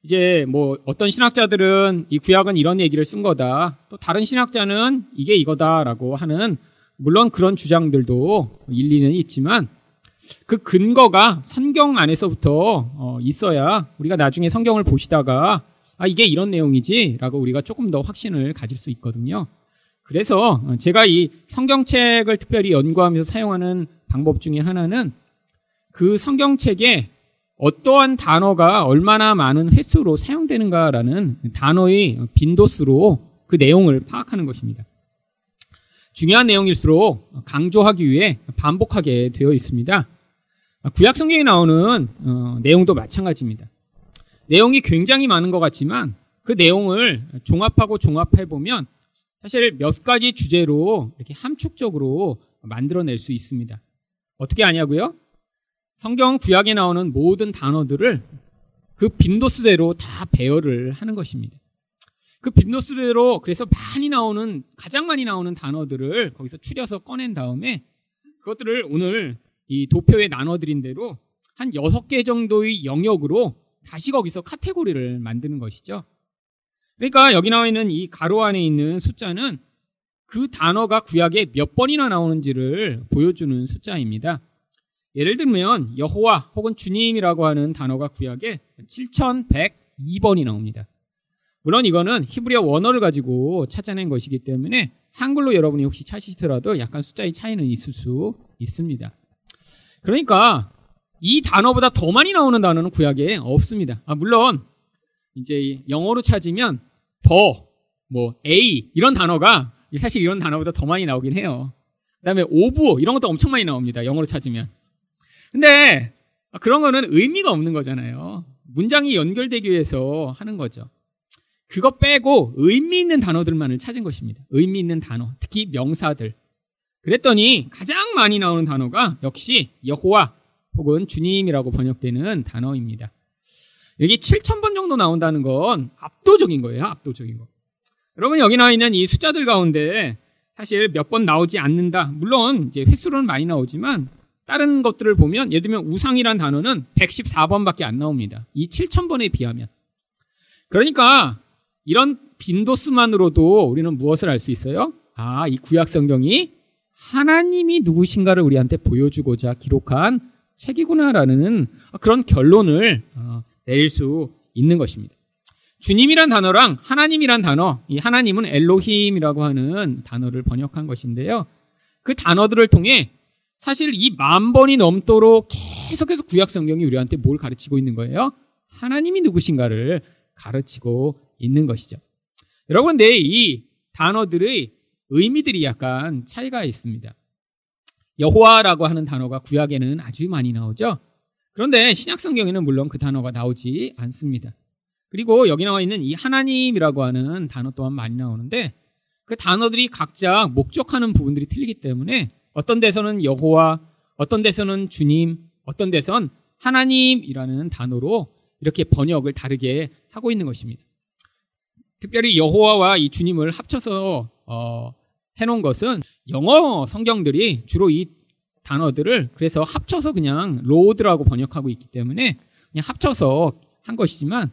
이제 뭐 어떤 신학자들은 이 구약은 이런 얘기를 쓴 거다. 또 다른 신학자는 이게 이거다라고 하는 물론 그런 주장들도 일리는 있지만 그 근거가 성경 안에서부터 어, 있어야 우리가 나중에 성경을 보시다가 아 이게 이런 내용이지 라고 우리가 조금 더 확신을 가질 수 있거든요. 그래서 제가 이 성경책을 특별히 연구하면서 사용하는 방법 중에 하나는 그 성경책에 어떠한 단어가 얼마나 많은 횟수로 사용되는가라는 단어의 빈도수로 그 내용을 파악하는 것입니다. 중요한 내용일수록 강조하기 위해 반복하게 되어 있습니다. 구약 성경에 나오는 어, 내용도 마찬가지입니다. 내용이 굉장히 많은 것 같지만 그 내용을 종합하고 종합해 보면 사실 몇 가지 주제로 이렇게 함축적으로 만들어낼 수 있습니다. 어떻게 하냐고요? 성경 구약에 나오는 모든 단어들을 그 빈도수대로 다 배열을 하는 것입니다. 그 빈도수대로 그래서 많이 나오는 가장 많이 나오는 단어들을 거기서 추려서 꺼낸 다음에 그것들을 오늘 이 도표에 나눠드린 대로 한 여섯 개 정도의 영역으로 다시 거기서 카테고리를 만드는 것이죠. 그러니까 여기 나와 있는 이 가로 안에 있는 숫자는 그 단어가 구약에 몇 번이나 나오는지를 보여주는 숫자입니다. 예를 들면 여호와 혹은 주님이라고 하는 단어가 구약에 7102번이 나옵니다. 물론 이거는 히브리어 원어를 가지고 찾아낸 것이기 때문에 한글로 여러분이 혹시 찾으시더라도 약간 숫자의 차이는 있을 수 있습니다. 그러니까 이 단어보다 더 많이 나오는 단어는 구약에 없습니다. 아, 물론 이제 영어로 찾으면 더, 뭐 A 이런 단어가 사실 이런 단어보다 더 많이 나오긴 해요. 그다음에 of 이런 것도 엄청 많이 나옵니다. 영어로 찾으면. 근데 그런 거는 의미가 없는 거잖아요. 문장이 연결되기 위해서 하는 거죠. 그거 빼고 의미 있는 단어들만을 찾은 것입니다. 의미 있는 단어, 특히 명사들. 그랬더니 가장 많이 나오는 단어가 역시 여호와 혹은 주님이라고 번역되는 단어입니다. 여기 7,000번 정도 나온다는 건 압도적인 거예요. 압도적인 거. 여러분 여기 나와 있는 이 숫자들 가운데 사실 몇 번 나오지 않는다. 물론 이제 횟수로는 많이 나오지만 다른 것들을 보면 예를 들면 우상이란 단어는 114번밖에 안 나옵니다. 이 7,000번에 비하면. 그러니까 이런 빈도수만으로도 우리는 무엇을 알 수 있어요? 아, 이 구약 성경이 하나님이 누구신가를 우리한테 보여주고자 기록한 책이구나라는 그런 결론을 어, 내릴 수 있는 것입니다. 주님이란 단어랑 하나님이란 단어, 이 하나님은 엘로힘이라고 하는 단어를 번역한 것인데요. 그 단어들을 통해 사실 이 만 번이 넘도록 계속해서 구약 성경이 우리한테 뭘 가르치고 있는 거예요? 하나님이 누구신가를 가르치고 있는 것이죠. 여러분, 내 이 단어들의 의미들이 약간 차이가 있습니다. 여호와라고 하는 단어가 구약에는 아주 많이 나오죠. 그런데 신약 성경에는 물론 그 단어가 나오지 않습니다. 그리고 여기 나와 있는 이 하나님이라고 하는 단어 또한 많이 나오는데 그 단어들이 각자 목적하는 부분들이 틀리기 때문에 어떤 데서는 여호와, 어떤 데서는 주님, 어떤 데선 하나님이라는 단어로 이렇게 번역을 다르게 하고 있는 것입니다. 특별히 여호와와 이 주님을 합쳐서 어, 해놓은 것은 영어 성경들이 주로 이 단어들을 그래서 합쳐서 그냥 로드라고 번역하고 있기 때문에 그냥 합쳐서 한 것이지만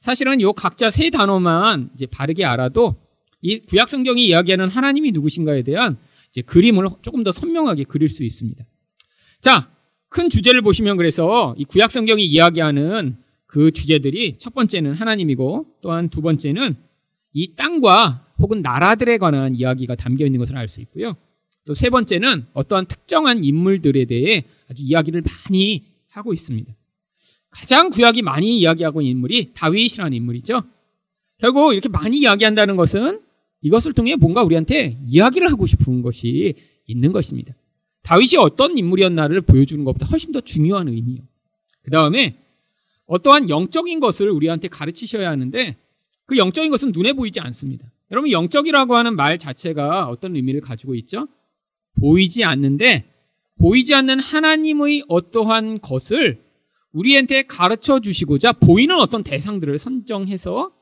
사실은 요 각자 세 단어만 이제 바르게 알아도 이 구약 성경이 이야기하는 하나님이 누구신가에 대한 이제 그림을 조금 더 선명하게 그릴 수 있습니다. 자, 큰 주제를 보시면 그래서 이 구약 성경이 이야기하는 그 주제들이 첫 번째는 하나님이고 또한 두 번째는 이 땅과 혹은 나라들에 관한 이야기가 담겨 있는 것을 알 수 있고요. 또 세 번째는 어떠한 특정한 인물들에 대해 아주 이야기를 많이 하고 있습니다. 가장 구약이 많이 이야기하고 있는 인물이 다윗이라는 인물이죠. 결국 이렇게 많이 이야기한다는 것은 이것을 통해 뭔가 우리한테 이야기를 하고 싶은 것이 있는 것입니다. 다윗이 어떤 인물이었나를 보여주는 것보다 훨씬 더 중요한 의미요. 그 다음에 어떠한 영적인 것을 우리한테 가르치셔야 하는데 그 영적인 것은 눈에 보이지 않습니다. 여러분 영적이라고 하는 말 자체가 어떤 의미를 가지고 있죠? 보이지 않는데 보이지 않는 하나님의 어떠한 것을 우리한테 가르쳐 주시고자 보이는 어떤 대상들을 선정해서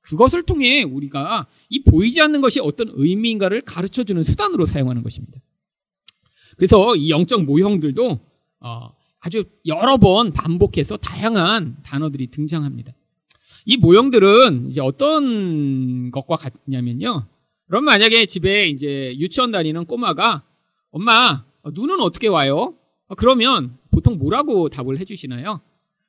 그것을 통해 우리가 이 보이지 않는 것이 어떤 의미인가를 가르쳐 주는 수단으로 사용하는 것입니다. 그래서 이 영적 모형들도 어, 아주 여러 번 반복해서 다양한 단어들이 등장합니다. 이 모형들은 이제 어떤 것과 같냐면요. 그럼 만약에 집에 이제 유치원 다니는 꼬마가 엄마 눈은 어떻게 와요? 그러면 보통 뭐라고 답을 해주시나요?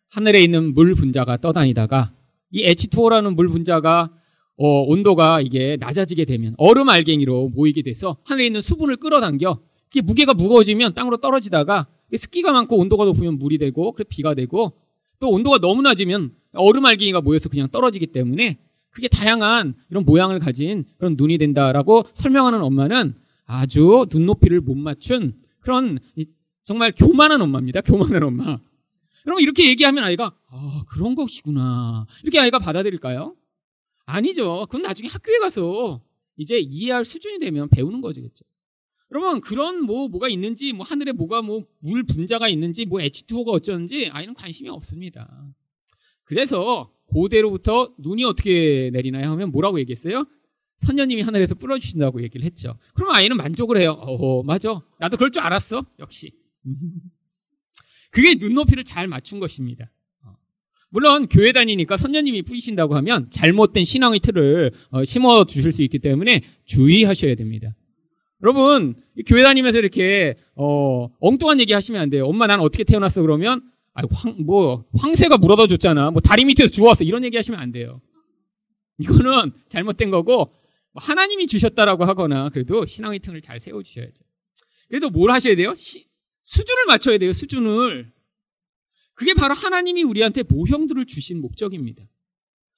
하늘에 있는 물 분자가 떠다니다가 이 H2O라는 물 분자가 어, 온도가 이게 낮아지게 되면 얼음 알갱이로 모이게 돼서 하늘에 있는 수분을 끌어당겨 이게 무게가 무거워지면 땅으로 떨어지다가 습기가 많고 온도가 높으면 물이 되고 그래 비가 되고 또 온도가 너무 낮으면 얼음 알갱이가 모여서 그냥 떨어지기 때문에 그게 다양한 이런 모양을 가진 그런 눈이 된다라고 설명하는 엄마는 아주 눈높이를 못 맞춘 그런 정말 교만한 엄마입니다. 교만한 엄마. 여러분 이렇게 얘기하면 아이가 아 그런 것이구나 이렇게 아이가 받아들일까요? 아니죠. 그건 나중에 학교에 가서 이제 이해할 수준이 되면 배우는 거겠죠. 여러분 그런 뭐 뭐가 있는지 뭐 하늘에 뭐가 뭐 물 분자가 있는지 뭐 H2O가 어쩌는지 아이는 관심이 없습니다. 그래서 고대로부터 눈이 어떻게 내리나요 하면 뭐라고 얘기했어요? 선녀님이 하늘에서 뿌려주신다고 얘기를 했죠. 그러면 아이는 만족을 해요. 어, 맞아. 나도 그럴 줄 알았어. 역시. 그게 눈높이를 잘 맞춘 것입니다. 어. 물론 교회 다니니까 선녀님이 뿌리신다고 하면 잘못된 신앙의 틀을 어, 심어 주실 수 있기 때문에 주의하셔야 됩니다. 여러분 교회 다니면서 이렇게 어, 엉뚱한 얘기 하시면 안 돼요. 엄마 난 어떻게 태어났어 그러면 아, 황, 뭐 황새가 물어다 줬잖아. 뭐 다리 밑에서 주웠어. 이런 얘기 하시면 안 돼요. 이거는 잘못된 거고 뭐 하나님이 주셨다라고 하거나 그래도 신앙의 틈을 잘 세워 주셔야죠. 그래도 뭘 하셔야 돼요? 시, 수준을 맞춰야 돼요. 수준을. 그게 바로 하나님이 우리한테 모형들을 주신 목적입니다.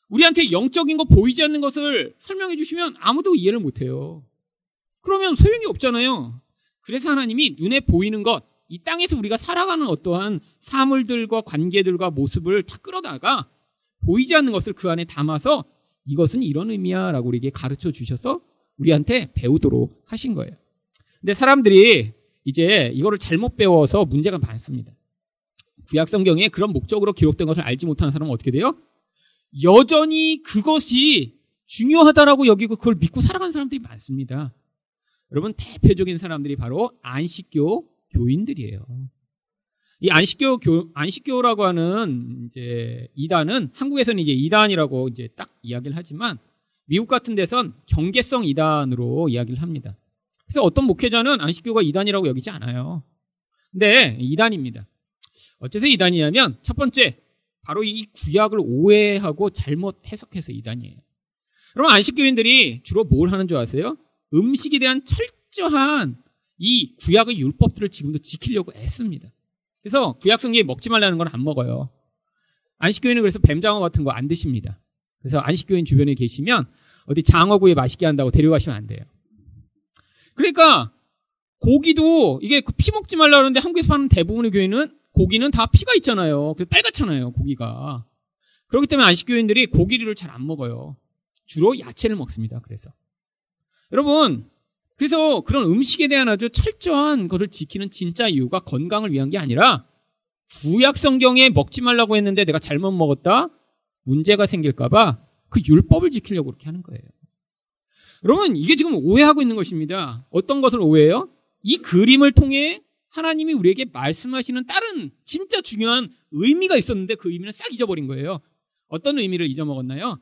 우리한테 영적인 거 보이지 않는 것을 설명해 주시면 아무도 이해를 못 해요. 그러면 소용이 없잖아요. 그래서 하나님이 눈에 보이는 것, 이 땅에서 우리가 살아가는 어떠한 사물들과 관계들과 모습을 다 끌어다가 보이지 않는 것을 그 안에 담아서 이것은 이런 의미야 라고 우리에게 가르쳐 주셔서 우리한테 배우도록 하신 거예요. 근데 사람들이 이제 이거를 잘못 배워서 문제가 많습니다. 구약 성경에 그런 목적으로 기록된 것을 알지 못하는 사람은 어떻게 돼요? 여전히 그것이 중요하다라고 여기고 그걸 믿고 살아가는 사람들이 많습니다. 여러분 대표적인 사람들이 바로 안식교 교인들이에요. 이 안식교 교 안식교라고 하는 이제 이단은 한국에서는 이제 이단이라고 이제 딱 이야기를 하지만 미국 같은 데선 경계성 이단으로 이야기를 합니다. 그래서 어떤 목회자는 안식교가 이단이라고 여기지 않아요. 근데 이단입니다. 어째서 이단이냐면 첫 번째 바로 이 구약을 오해하고 잘못 해석해서 이단이에요. 그럼 안식교인들이 주로 뭘 하는 줄 아세요? 음식에 대한 철저한 이 구약의 율법들을 지금도 지키려고 애씁니다. 그래서 구약 성경에 먹지 말라는 건 안 먹어요. 안식교인은 그래서 뱀장어 같은 거 안 드십니다. 그래서 안식교인 주변에 계시면 어디 장어구이 맛있게 한다고 데려가시면 안 돼요. 그러니까 고기도 이게 그피 먹지 말라 그러는데 한국에서 파는 대부분의 교회는 고기는 다 피가 있잖아요. 그래서 빨갛잖아요, 고기가. 그렇기 때문에 안식교인들이 고기를 잘 안 먹어요. 주로 야채를 먹습니다. 그래서. 여러분, 그래서 그런 음식에 대한 아주 철저한 것을 지키는 진짜 이유가 건강을 위한 게 아니라 구약 성경에 먹지 말라고 했는데 내가 잘못 먹었다? 문제가 생길까봐 그 율법을 지키려고 그렇게 하는 거예요. 여러분, 이게 지금 오해하고 있는 것입니다. 어떤 것을 오해해요? 이 그림을 통해 하나님이 우리에게 말씀하시는 다른 진짜 중요한 의미가 있었는데 그 의미는 싹 잊어버린 거예요. 어떤 의미를 잊어먹었나요?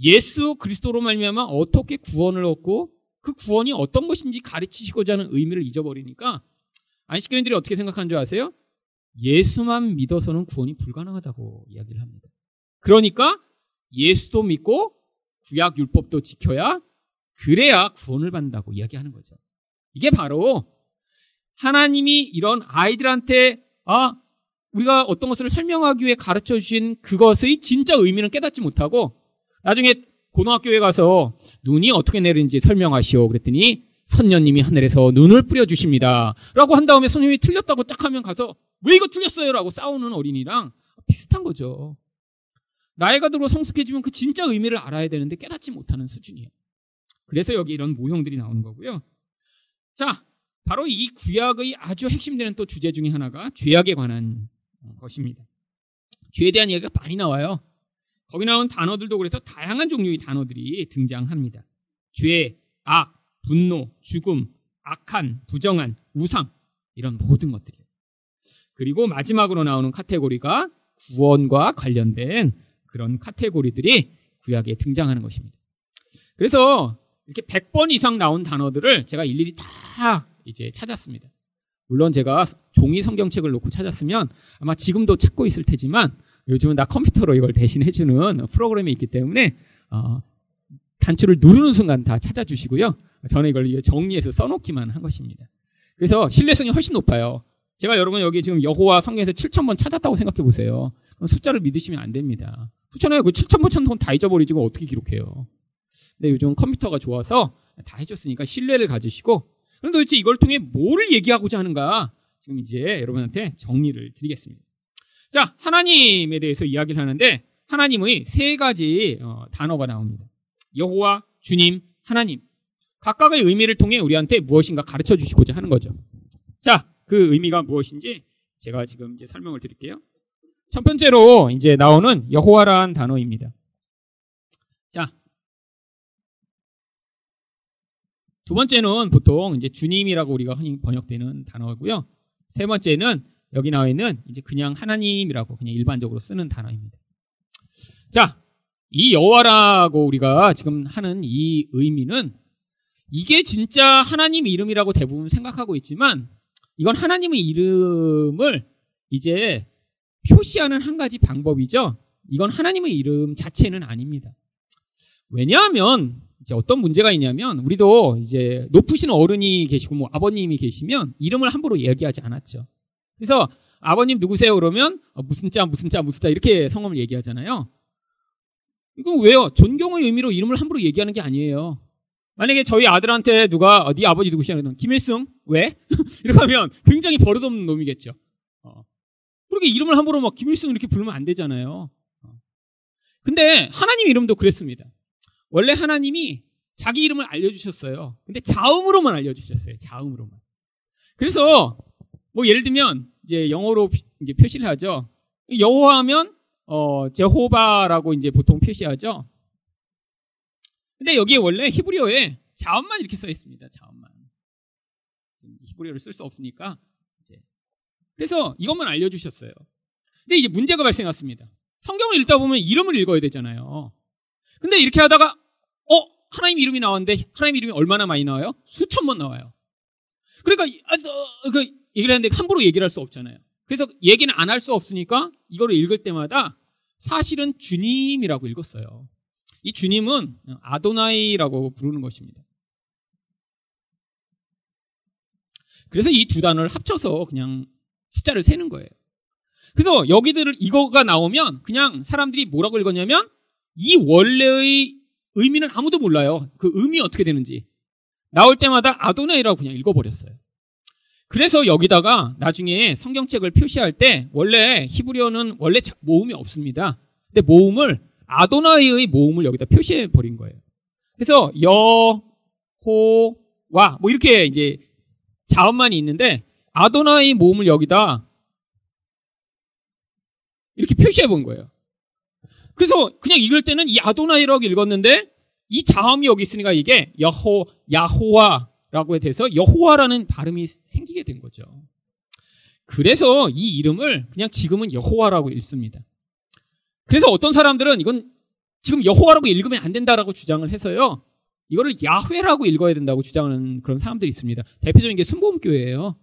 예수 그리스도로 말미암아 어떻게 구원을 얻고 그 구원이 어떤 것인지 가르치시고자 하는 의미를 잊어버리니까 안식교인들이 어떻게 생각하는 줄 아세요? 예수만 믿어서는 구원이 불가능하다고 이야기를 합니다. 그러니까 예수도 믿고 구약 율법도 지켜야 그래야 구원을 받는다고 이야기하는 거죠. 이게 바로 하나님이 이런 아이들한테 아 우리가 어떤 것을 설명하기 위해 가르쳐 주신 그것의 진짜 의미는 깨닫지 못하고 나중에 고등학교에 가서 눈이 어떻게 내리는지 설명하시오 그랬더니 선녀님이 하늘에서 눈을 뿌려 주십니다. 라고 한 다음에 선생님이 틀렸다고 딱 하면 가서 왜 이거 틀렸어요? 라고 싸우는 어린이랑 비슷한 거죠. 나이가 들어 성숙해지면 그 진짜 의미를 알아야 되는데 깨닫지 못하는 수준이에요. 그래서 여기 이런 모형들이 나오는 거고요. 자, 바로 이 구약의 아주 핵심되는 또 주제 중에 하나가 죄악에 관한 것입니다. 죄에 대한 이야기가 많이 나와요. 거기 나온 단어들도 그래서 다양한 종류의 단어들이 등장합니다. 죄, 악, 분노, 죽음, 악한, 부정한, 우상 이런 모든 것들이에요. 그리고 마지막으로 나오는 카테고리가 구원과 관련된 그런 카테고리들이 구약에 등장하는 것입니다. 그래서 이렇게 100번 이상 나온 단어들을 제가 일일이 다 이제 찾았습니다. 물론 제가 종이 성경책을 놓고 찾았으면 아마 지금도 찾고 있을 테지만 요즘은 나 컴퓨터로 이걸 대신해주는 프로그램이 있기 때문에 어, 단추를 누르는 순간 다 찾아주시고요. 저는 이걸 정리해서 써놓기만 한 것입니다. 그래서 신뢰성이 훨씬 높아요. 제가 여러분 여기 지금 여호와 성경에서 7천 번 찾았다고 생각해 보세요. 숫자를 믿으시면 안 됩니다. 그렇잖아요. 그 7천번 찾은 다 잊어버리지 어떻게 기록해요. 근데 요즘 컴퓨터가 좋아서 다 해줬으니까 신뢰를 가지시고 그럼 도대체 이걸 통해 뭘 얘기하고자 하는가 지금 이제 여러분한테 정리를 드리겠습니다. 자, 하나님에 대해서 이야기를 하는데 하나님의 세 가지 어, 단어가 나옵니다. 여호와, 주님, 하나님. 각각의 의미를 통해 우리한테 무엇인가 가르쳐 주시고자 하는 거죠. 자, 그 의미가 무엇인지 제가 지금 이제 설명을 드릴게요. 첫 번째로 이제 나오는 여호와라는 단어입니다. 자, 두 번째는 보통 이제 주님이라고 우리가 흔히 번역되는 단어고요. 세 번째는 여기 나와 있는 이제 그냥 하나님이라고 그냥 일반적으로 쓰는 단어입니다. 자, 이 여호와라고 우리가 지금 하는 이 의미는 이게 진짜 하나님 이름이라고 대부분 생각하고 있지만 이건 하나님의 이름을 이제 표시하는 한 가지 방법이죠. 이건 하나님의 이름 자체는 아닙니다. 왜냐하면 이제 어떤 문제가 있냐면 우리도 이제 높으신 어른이 계시고 뭐 아버님이 계시면 이름을 함부로 얘기하지 않았죠. 그래서 아버님 누구세요? 그러면 어, 무슨 자 무슨 자 무슨 자 이렇게 성함을 얘기하잖아요. 이건 왜요? 존경의 의미로 이름을 함부로 얘기하는 게 아니에요. 만약에 저희 아들한테 누가 어, 네 아버지 누구시냐 그러면 김일승 왜? 이렇게 하면 굉장히 버릇없는 놈이겠죠. 어. 그렇게 이름을 함부로 막 김일승 이렇게 부르면 안 되잖아요. 어. 근데 하나님 이름도 그랬습니다. 원래 하나님이 자기 이름을 알려주셨어요. 근데 자음으로만 알려주셨어요. 자음으로만. 그래서 뭐 예를 들면 이제 영어로 이제 표시를 하죠. 여호와 하면 어 제호바라고 이제 보통 표시하죠. 근데 여기에 원래 히브리어에 자음만 이렇게 써 있습니다. 자음만. 히브리어를 쓸 수 없으니까 이제 그래서 이것만 알려주셨어요. 근데 이제 문제가 발생했습니다. 성경을 읽다 보면 이름을 읽어야 되잖아요. 근데 이렇게 하다가 어 하나님 이름이 나왔는데 하나님 이름이 얼마나 많이 나와요? 수천 번 나와요. 그러니까 아, 어, 그 얘기를 하는데 함부로 얘기를 할 수 없잖아요. 그래서 얘기는 안 할 수 없으니까 이거를 읽을 때마다 사실은 주님이라고 읽었어요. 이 주님은 아도나이라고 부르는 것입니다. 그래서 이 두 단어를 합쳐서 그냥 숫자를 세는 거예요. 그래서 여기들을 이거가 나오면 그냥 사람들이 뭐라고 읽었냐면 이 원래의 의미는 아무도 몰라요. 그 의미 어떻게 되는지. 나올 때마다 아도나이라고 그냥 읽어버렸어요. 그래서 여기다가 나중에 성경책을 표시할 때 원래 히브리어는 원래 모음이 없습니다. 근데 모음을 아도나이의 모음을 여기다 표시해 버린 거예요. 그래서 야호와 뭐 이렇게 이제 자음만이 있는데 아도나이 모음을 여기다 이렇게 표시해 본 거예요. 그래서 그냥 읽을 때는 이 아도나이라고 읽었는데 이 자음이 여기 있으니까 이게 여호 야호와 라고 돼서 여호와라는 발음이 생기게 된 거죠. 그래서 이 이름을 그냥 지금은 여호와라고 읽습니다. 그래서 어떤 사람들은 이건 지금 여호와라고 읽으면 안 된다라고 주장을 해서요. 이거를 야훼라고 읽어야 된다고 주장하는 그런 사람들이 있습니다. 대표적인 게 순복음교회예요.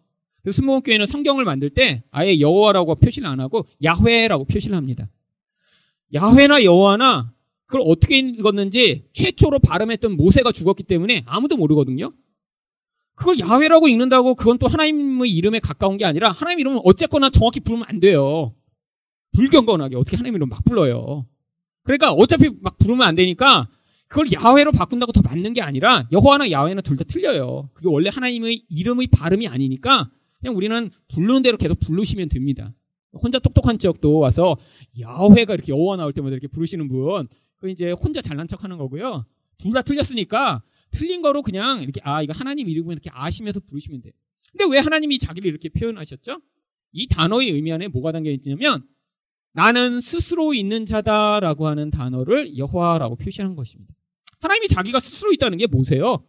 순복음교회는 성경을 만들 때 아예 여호와라고 표시를 안 하고 야훼라고 표시를 합니다. 야훼나 여호와나 그걸 어떻게 읽었는지 최초로 발음했던 모세가 죽었기 때문에 아무도 모르거든요. 그걸 야훼라고 읽는다고 그건 또 하나님의 이름에 가까운 게 아니라 하나님 이름은 어쨌거나 정확히 부르면 안 돼요. 불경건하게 어떻게 하나님 이름 막 불러요. 그러니까 어차피 막 부르면 안 되니까 그걸 야훼로 바꾼다고 더 맞는 게 아니라 여호와나 야훼나 둘 다 틀려요. 그게 원래 하나님의 이름의 발음이 아니니까 그냥 우리는 부르는 대로 계속 부르시면 됩니다. 혼자 똑똑한 지역도 와서 야훼가 이렇게 여호와 나올 때마다 이렇게 부르시는 분, 그 이제 혼자 잘난 척하는 거고요. 둘 다 틀렸으니까 틀린 거로 그냥 이렇게 아 이거 하나님 이름을 이렇게 아시면서 부르시면 돼요. 근데 왜 하나님이 자기를 이렇게 표현하셨죠? 이 단어의 의미 안에 뭐가 담겨 있냐면 나는 스스로 있는 자다라고 하는 단어를 여호와라고 표시한 것입니다. 하나님이 자기가 스스로 있다는 게 뭐세요?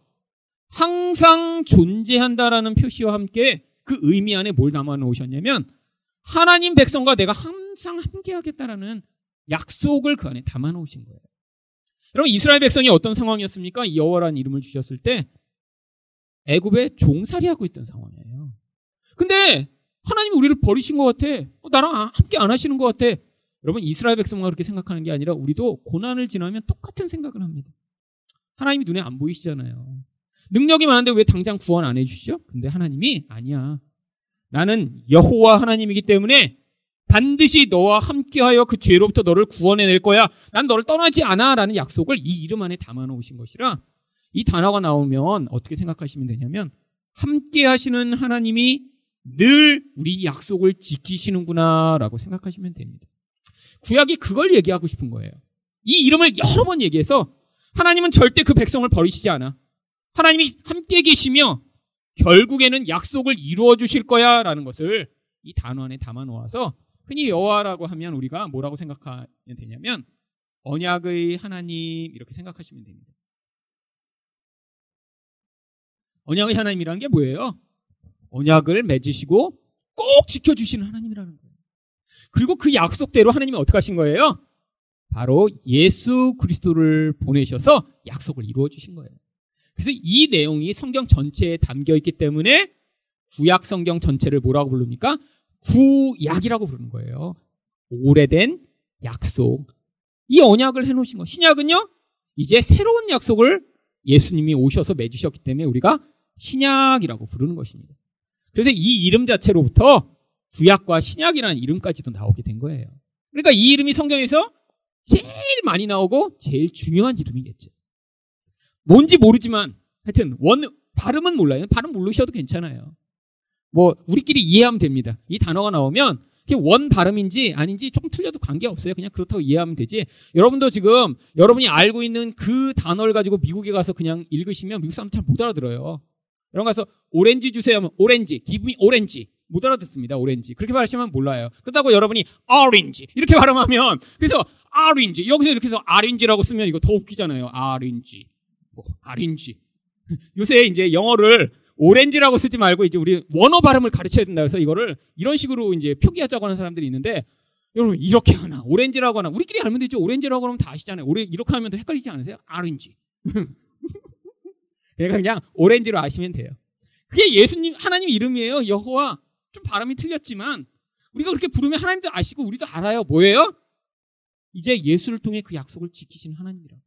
항상 존재한다라는 표시와 함께 그 의미 안에 뭘 담아 놓으셨냐면 하나님 백성과 내가 항상 함께 하겠다라는 약속을 그 안에 담아 놓으신 거예요. 여러분 이스라엘 백성이 어떤 상황이었습니까? 여호와라는 이름을 주셨을 때 애굽에 종살이하고 있던 상황이에요. 근데 하나님이 우리를 버리신 것 같아. 어, 나랑 함께 안 하시는 것 같아. 여러분 이스라엘 백성만 그렇게 생각하는 게 아니라 우리도 고난을 지나면 똑같은 생각을 합니다. 하나님이 눈에 안 보이시잖아요. 능력이 많은데 왜 당장 구원 안 해주시죠? 근데 하나님이 아니야. 나는 여호와 하나님이기 때문에 반드시 너와 함께하여 그 죄로부터 너를 구원해낼 거야. 난 너를 떠나지 않아. 라는 약속을 이 이름 안에 담아 놓으신 것이라 이 단어가 나오면 어떻게 생각하시면 되냐면 함께 하시는 하나님이 늘 우리 약속을 지키시는구나 라고 생각하시면 됩니다. 구약이 그걸 얘기하고 싶은 거예요. 이 이름을 여러 번 얘기해서 하나님은 절대 그 백성을 버리시지 않아. 하나님이 함께 계시며 결국에는 약속을 이루어 주실 거야 라는 것을 이 단어 안에 담아 놓아서 흔히 여호와라고 하면 우리가 뭐라고 생각하면 되냐면 언약의 하나님 이렇게 생각하시면 됩니다. 언약의 하나님이라는 게 뭐예요? 언약을 맺으시고 꼭 지켜주시는 하나님이라는 거예요. 그리고 그 약속대로 하나님이 어떻게 하신 거예요? 바로 예수 그리스도를 보내셔서 약속을 이루어 주신 거예요. 그래서 이 내용이 성경 전체에 담겨 있기 때문에 구약 성경 전체를 뭐라고 부릅니까? 구약이라고 부르는 거예요. 오래된 약속. 이 언약을 해놓으신 거. 신약은요, 이제 새로운 약속을 예수님이 오셔서 맺으셨기 때문에 우리가 신약이라고 부르는 것입니다. 그래서 이 이름 자체로부터 구약과 신약이라는 이름까지도 나오게 된 거예요. 그러니까 이 이름이 성경에서 제일 많이 나오고 제일 중요한 이름이겠죠. 뭔지 모르지만 하여튼 원 발음은 몰라요. 발음 모르셔도 괜찮아요. 뭐 우리끼리 이해하면 됩니다. 이 단어가 나오면 원 발음인지 아닌지 조금 틀려도 관계없어요. 그냥 그렇다고 이해하면 되지. 여러분도 지금 여러분이 알고 있는 그 단어를 가지고 미국에 가서 그냥 읽으시면 미국 사람들 잘못 알아들어요. 여러분 가서 오렌지 주세요 하면 오렌지, 기분이 오렌지. 못 알아듣습니다. 오렌지. 그렇게 말하시면 몰라요. 그렇다고 여러분이 오렌지 이렇게 발음하면 그래서 아린지 여기서 이렇게 해서 아린지라고 쓰면 이거 더 웃기잖아요. 아린지. 뭐 아린지. 요새 이제 영어를 오렌지라고 쓰지 말고 이제 우리 원어 발음을 가르쳐야 된다 그래서 이거를 이런 식으로 이제 표기하자고 하는 사람들이 있는데 여러분 이렇게 하나 오렌지라고 하나 우리끼리 알면 되죠. 오렌지라고 하면 다 아시잖아요. 오렌 이렇게 하면 더 헷갈리지 않으세요? 아린지. 그러니까 그냥 오렌지로 아시면 돼요. 그게 예수님 하나님 이름이에요. 여호와 좀 발음이 틀렸지만 우리가 그렇게 부르면 하나님도 아시고 우리도 알아요. 뭐예요? 이제 예수를 통해 그 약속을 지키시는 하나님이라고.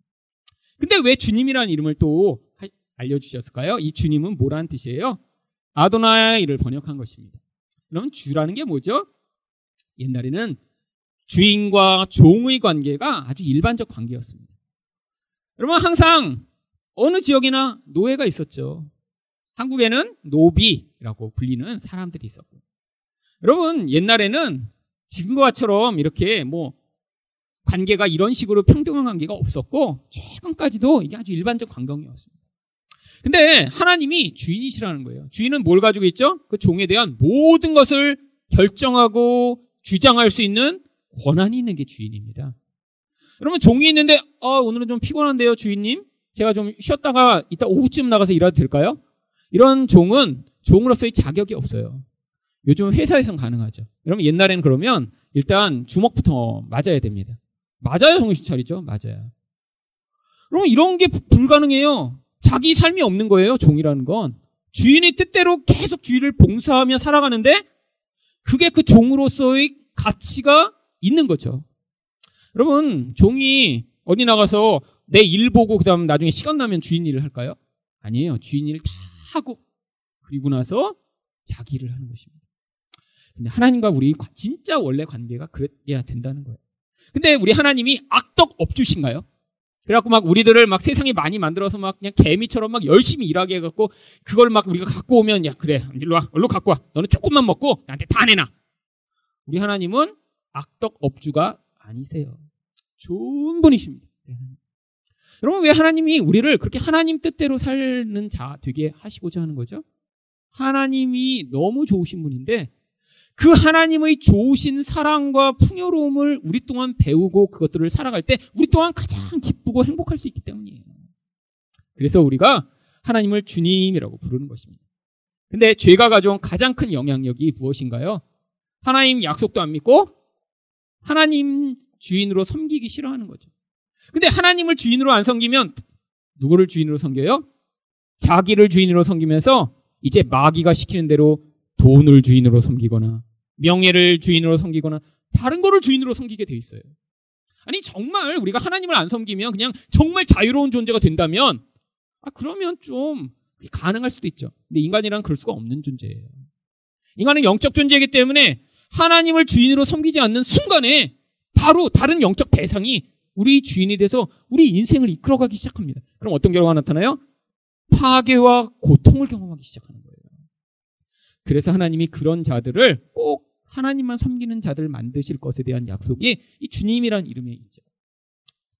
근데 왜 주님이라는 이름을 또 알려주셨을까요? 이 주님은 뭐라는 뜻이에요? 아도나이를 번역한 것입니다. 그럼 주라는 게 뭐죠? 옛날에는 주인과 종의 관계가 아주 일반적 관계였습니다. 여러분 항상 어느 지역이나 노예가 있었죠. 한국에는 노비라고 불리는 사람들이 있었고. 여러분 옛날에는 지금과처럼 이렇게 뭐 관계가 이런 식으로 평등한 관계가 없었고 최근까지도 이게 아주 일반적 관광이었습니다. 근데 하나님이 주인이시라는 거예요. 주인은 뭘 가지고 있죠? 그 종에 대한 모든 것을 결정하고 주장할 수 있는 권한이 있는 게 주인입니다. 여러분 종이 있는데 어, 오늘은 좀 피곤한데요, 주인님. 제가 좀 쉬었다가 이따 오후쯤 나가서 일해도 될까요? 이런 종은 종으로서의 자격이 없어요. 요즘 회사에선 가능하죠. 여러분 옛날에는 그러면 일단 주먹부터 맞아야 됩니다. 맞아야 정신 차리죠. 맞아요. 그럼 이런 게 불가능해요. 자기 삶이 없는 거예요. 종이라는 건. 주인의 뜻대로 계속 주인을 봉사하며 살아가는데 그게 그 종으로서의 가치가 있는 거죠. 여러분, 종이 어디 나가서 내 일 보고 그 다음 나중에 시간 나면 주인 일을 할까요? 아니에요. 주인 일을 다 하고 그리고 나서 자기 일을 하는 것입니다. 근데 하나님과 우리 진짜 원래 관계가 그래야 된다는 거예요. 근데 우리 하나님이 악덕 업주신가요? 그래갖고 막 우리들을 막 세상에 많이 만들어서 막 그냥 개미처럼 막 열심히 일하게 해갖고 그걸 막 우리가 갖고 오면 야 그래 일로 와 얼른 갖고 와. 너는 조금만 먹고 나한테 다 내놔. 우리 하나님은 악덕 업주가 아니세요. 좋은 분이십니다. 여러분 왜 하나님이 우리를 그렇게 하나님 뜻대로 살는 자 되게 하시고자 하는 거죠? 하나님이 너무 좋으신 분인데 그 하나님의 좋으신 사랑과 풍요로움을 우리 동안 배우고 그것들을 살아갈 때 우리 또한 가장 기쁘고 행복할 수 있기 때문이에요. 그래서 우리가 하나님을 주님이라고 부르는 것입니다. 근데 죄가 가져온 가장 큰 영향력이 무엇인가요? 하나님 약속도 안 믿고 하나님 주인으로 섬기기 싫어하는 거죠. 근데 하나님을 주인으로 안 섬기면 누구를 주인으로 섬겨요? 자기를 주인으로 섬기면서 이제 마귀가 시키는 대로 돈을 주인으로 섬기거나 명예를 주인으로 섬기거나 다른 거를 주인으로 섬기게 돼 있어요. 아니 정말 우리가 하나님을 안 섬기면 그냥 정말 자유로운 존재가 된다면 아 그러면 좀 가능할 수도 있죠. 근데 인간이란 그럴 수가 없는 존재예요. 인간은 영적 존재이기 때문에 하나님을 주인으로 섬기지 않는 순간에 바로 다른 영적 대상이 우리 주인이 돼서 우리 인생을 이끌어가기 시작합니다. 그럼 어떤 결과가 나타나요? 파괴와 고통을 경험하기 시작하는 거예요. 그래서 하나님이 그런 자들을 꼭 하나님만 섬기는 자들 만드실 것에 대한 약속이 이 주님이란 이름에 있죠.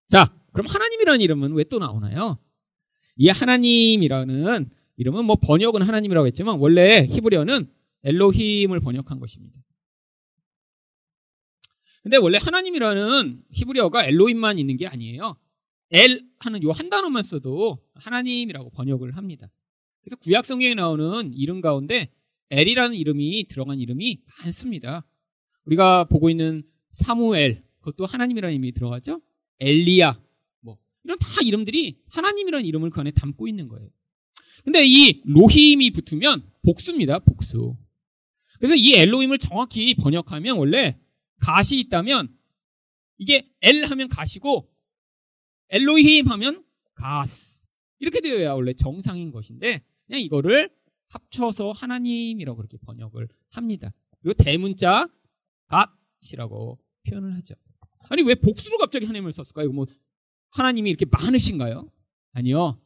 자, 그럼 하나님이라는 이름은 왜 또 나오나요? 이 하나님이라는 이름은 뭐 번역은 하나님이라고 했지만 원래 히브리어는 엘로힘을 번역한 것입니다. 근데 원래 하나님이라는 히브리어가 엘로힘만 있는 게 아니에요. 엘 하는 요 한 단어만 써도 하나님이라고 번역을 합니다. 그래서 구약 성경에 나오는 이름 가운데 엘이라는 이름이 들어간 이름이 많습니다. 우리가 보고 있는 사무엘, 그것도 하나님이라는 이름이 들어가죠? 엘리야, 뭐, 이런 다 이름들이 하나님이라는 이름을 그 안에 담고 있는 거예요. 근데 이 로힘이 붙으면 복수입니다, 복수. 그래서 이 엘로힘을 정확히 번역하면 원래 가시 있다면 이게 엘 하면 가시고 엘로힘 하면 가스. 이렇게 되어야 원래 정상인 것인데 그냥 이거를 합쳐서 하나님이라고 그렇게 번역을 합니다. 그리고 대문자 갓이라고 표현을 하죠. 아니 왜 복수로 갑자기 하나님을 썼을까요? 뭐 하나님이 이렇게 많으신가요? 아니요.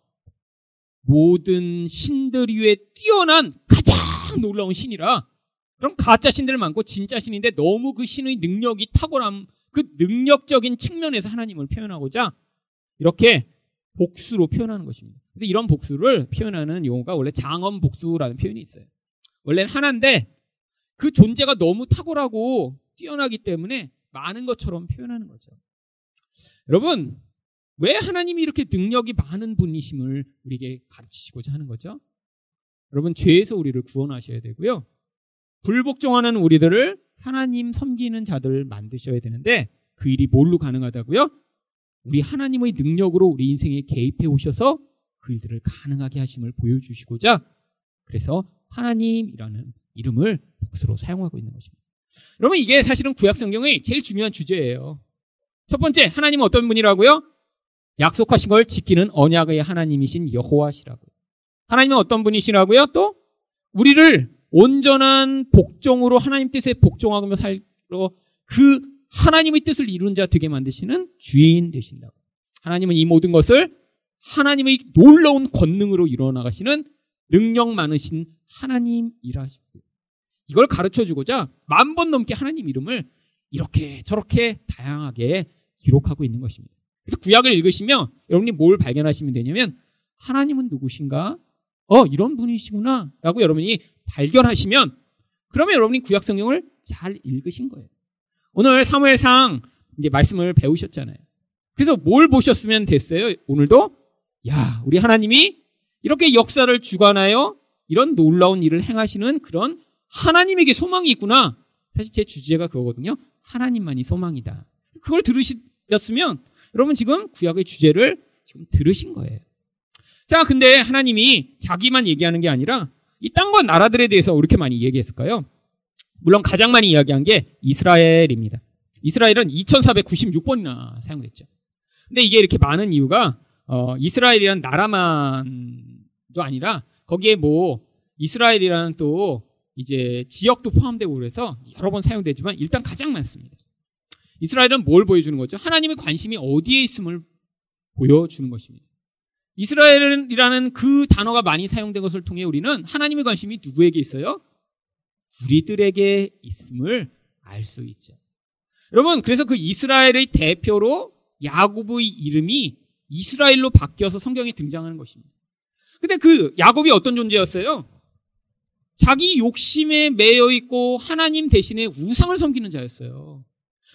모든 신들 위에 뛰어난 가장 놀라운 신이라 그럼 가짜 신들 많고 진짜 신인데 너무 그 신의 능력이 탁월함 그 능력적인 측면에서 하나님을 표현하고자 이렇게 복수로 표현하는 것입니다. 그래서 이런 복수를 표현하는 용어가 원래 장엄 복수라는 표현이 있어요. 원래는 하나인데 그 존재가 너무 탁월하고 뛰어나기 때문에 많은 것처럼 표현하는 거죠. 여러분, 왜 하나님이 이렇게 능력이 많은 분이심을 우리에게 가르치시고자 하는 거죠? 여러분, 죄에서 우리를 구원하셔야 되고요. 불복종하는 우리들을 하나님 섬기는 자들 만드셔야 되는데 그 일이 뭘로 가능하다고요? 우리 하나님의 능력으로 우리 인생에 개입해 오셔서 그 일들을 가능하게 하심을 보여주시고자 그래서 하나님이라는 이름을 복수로 사용하고 있는 것입니다. 여러분 이게 사실은 구약 성경의 제일 중요한 주제예요. 첫 번째 하나님은 어떤 분이라고요? 약속하신 걸 지키는 언약의 하나님이신 여호와시라고요. 하나님은 어떤 분이시라고요? 또 우리를 온전한 복종으로 하나님 뜻에 복종하며 살로 그 하나님의 뜻을 이룬 자 되게 만드시는 주인 되신다고. 하나님은 이 모든 것을 하나님의 놀라운 권능으로 이뤄나가시는 능력 많으신 하나님이라시고 이걸 가르쳐 주고자 만 번 넘게 하나님 이름을 이렇게 저렇게 다양하게 기록하고 있는 것입니다. 그래서 구약을 읽으시면 여러분이 뭘 발견하시면 되냐면 하나님은 누구신가? 어, 이런 분이시구나. 라고 여러분이 발견하시면 그러면 여러분이 구약 성경을 잘 읽으신 거예요. 오늘 사무엘상 이제 말씀을 배우셨잖아요. 그래서 뭘 보셨으면 됐어요? 오늘도 야, 우리 하나님이 이렇게 역사를 주관하여 이런 놀라운 일을 행하시는 그런 하나님에게 소망이 있구나. 사실 제 주제가 그거거든요. 하나님만이 소망이다. 그걸 들으셨으면 여러분 지금 구약의 주제를 지금 들으신 거예요. 자, 근데 하나님이 자기만 얘기하는 게 아니라 이 땅과 나라들에 대해서 이렇게 많이 얘기했을까요? 물론 가장 많이 이야기한 게 이스라엘입니다. 이스라엘은 2496번이나 사용됐죠. 근데 이게 이렇게 많은 이유가 어, 이스라엘이란 나라만도 아니라 거기에 뭐 이스라엘이라는 또 이제 지역도 포함되고 그래서 여러 번 사용되지만 일단 가장 많습니다. 이스라엘은 뭘 보여주는 거죠? 하나님의 관심이 어디에 있음을 보여주는 것입니다. 이스라엘이라는 그 단어가 많이 사용된 것을 통해 우리는 하나님의 관심이 누구에게 있어요? 우리들에게 있음을 알 수 있죠. 여러분, 그래서 그 이스라엘의 대표로 야곱의 이름이 이스라엘로 바뀌어서 성경에 등장하는 것입니다. 근데 그 야곱이 어떤 존재였어요? 자기 욕심에 매여 있고 하나님 대신에 우상을 섬기는 자였어요.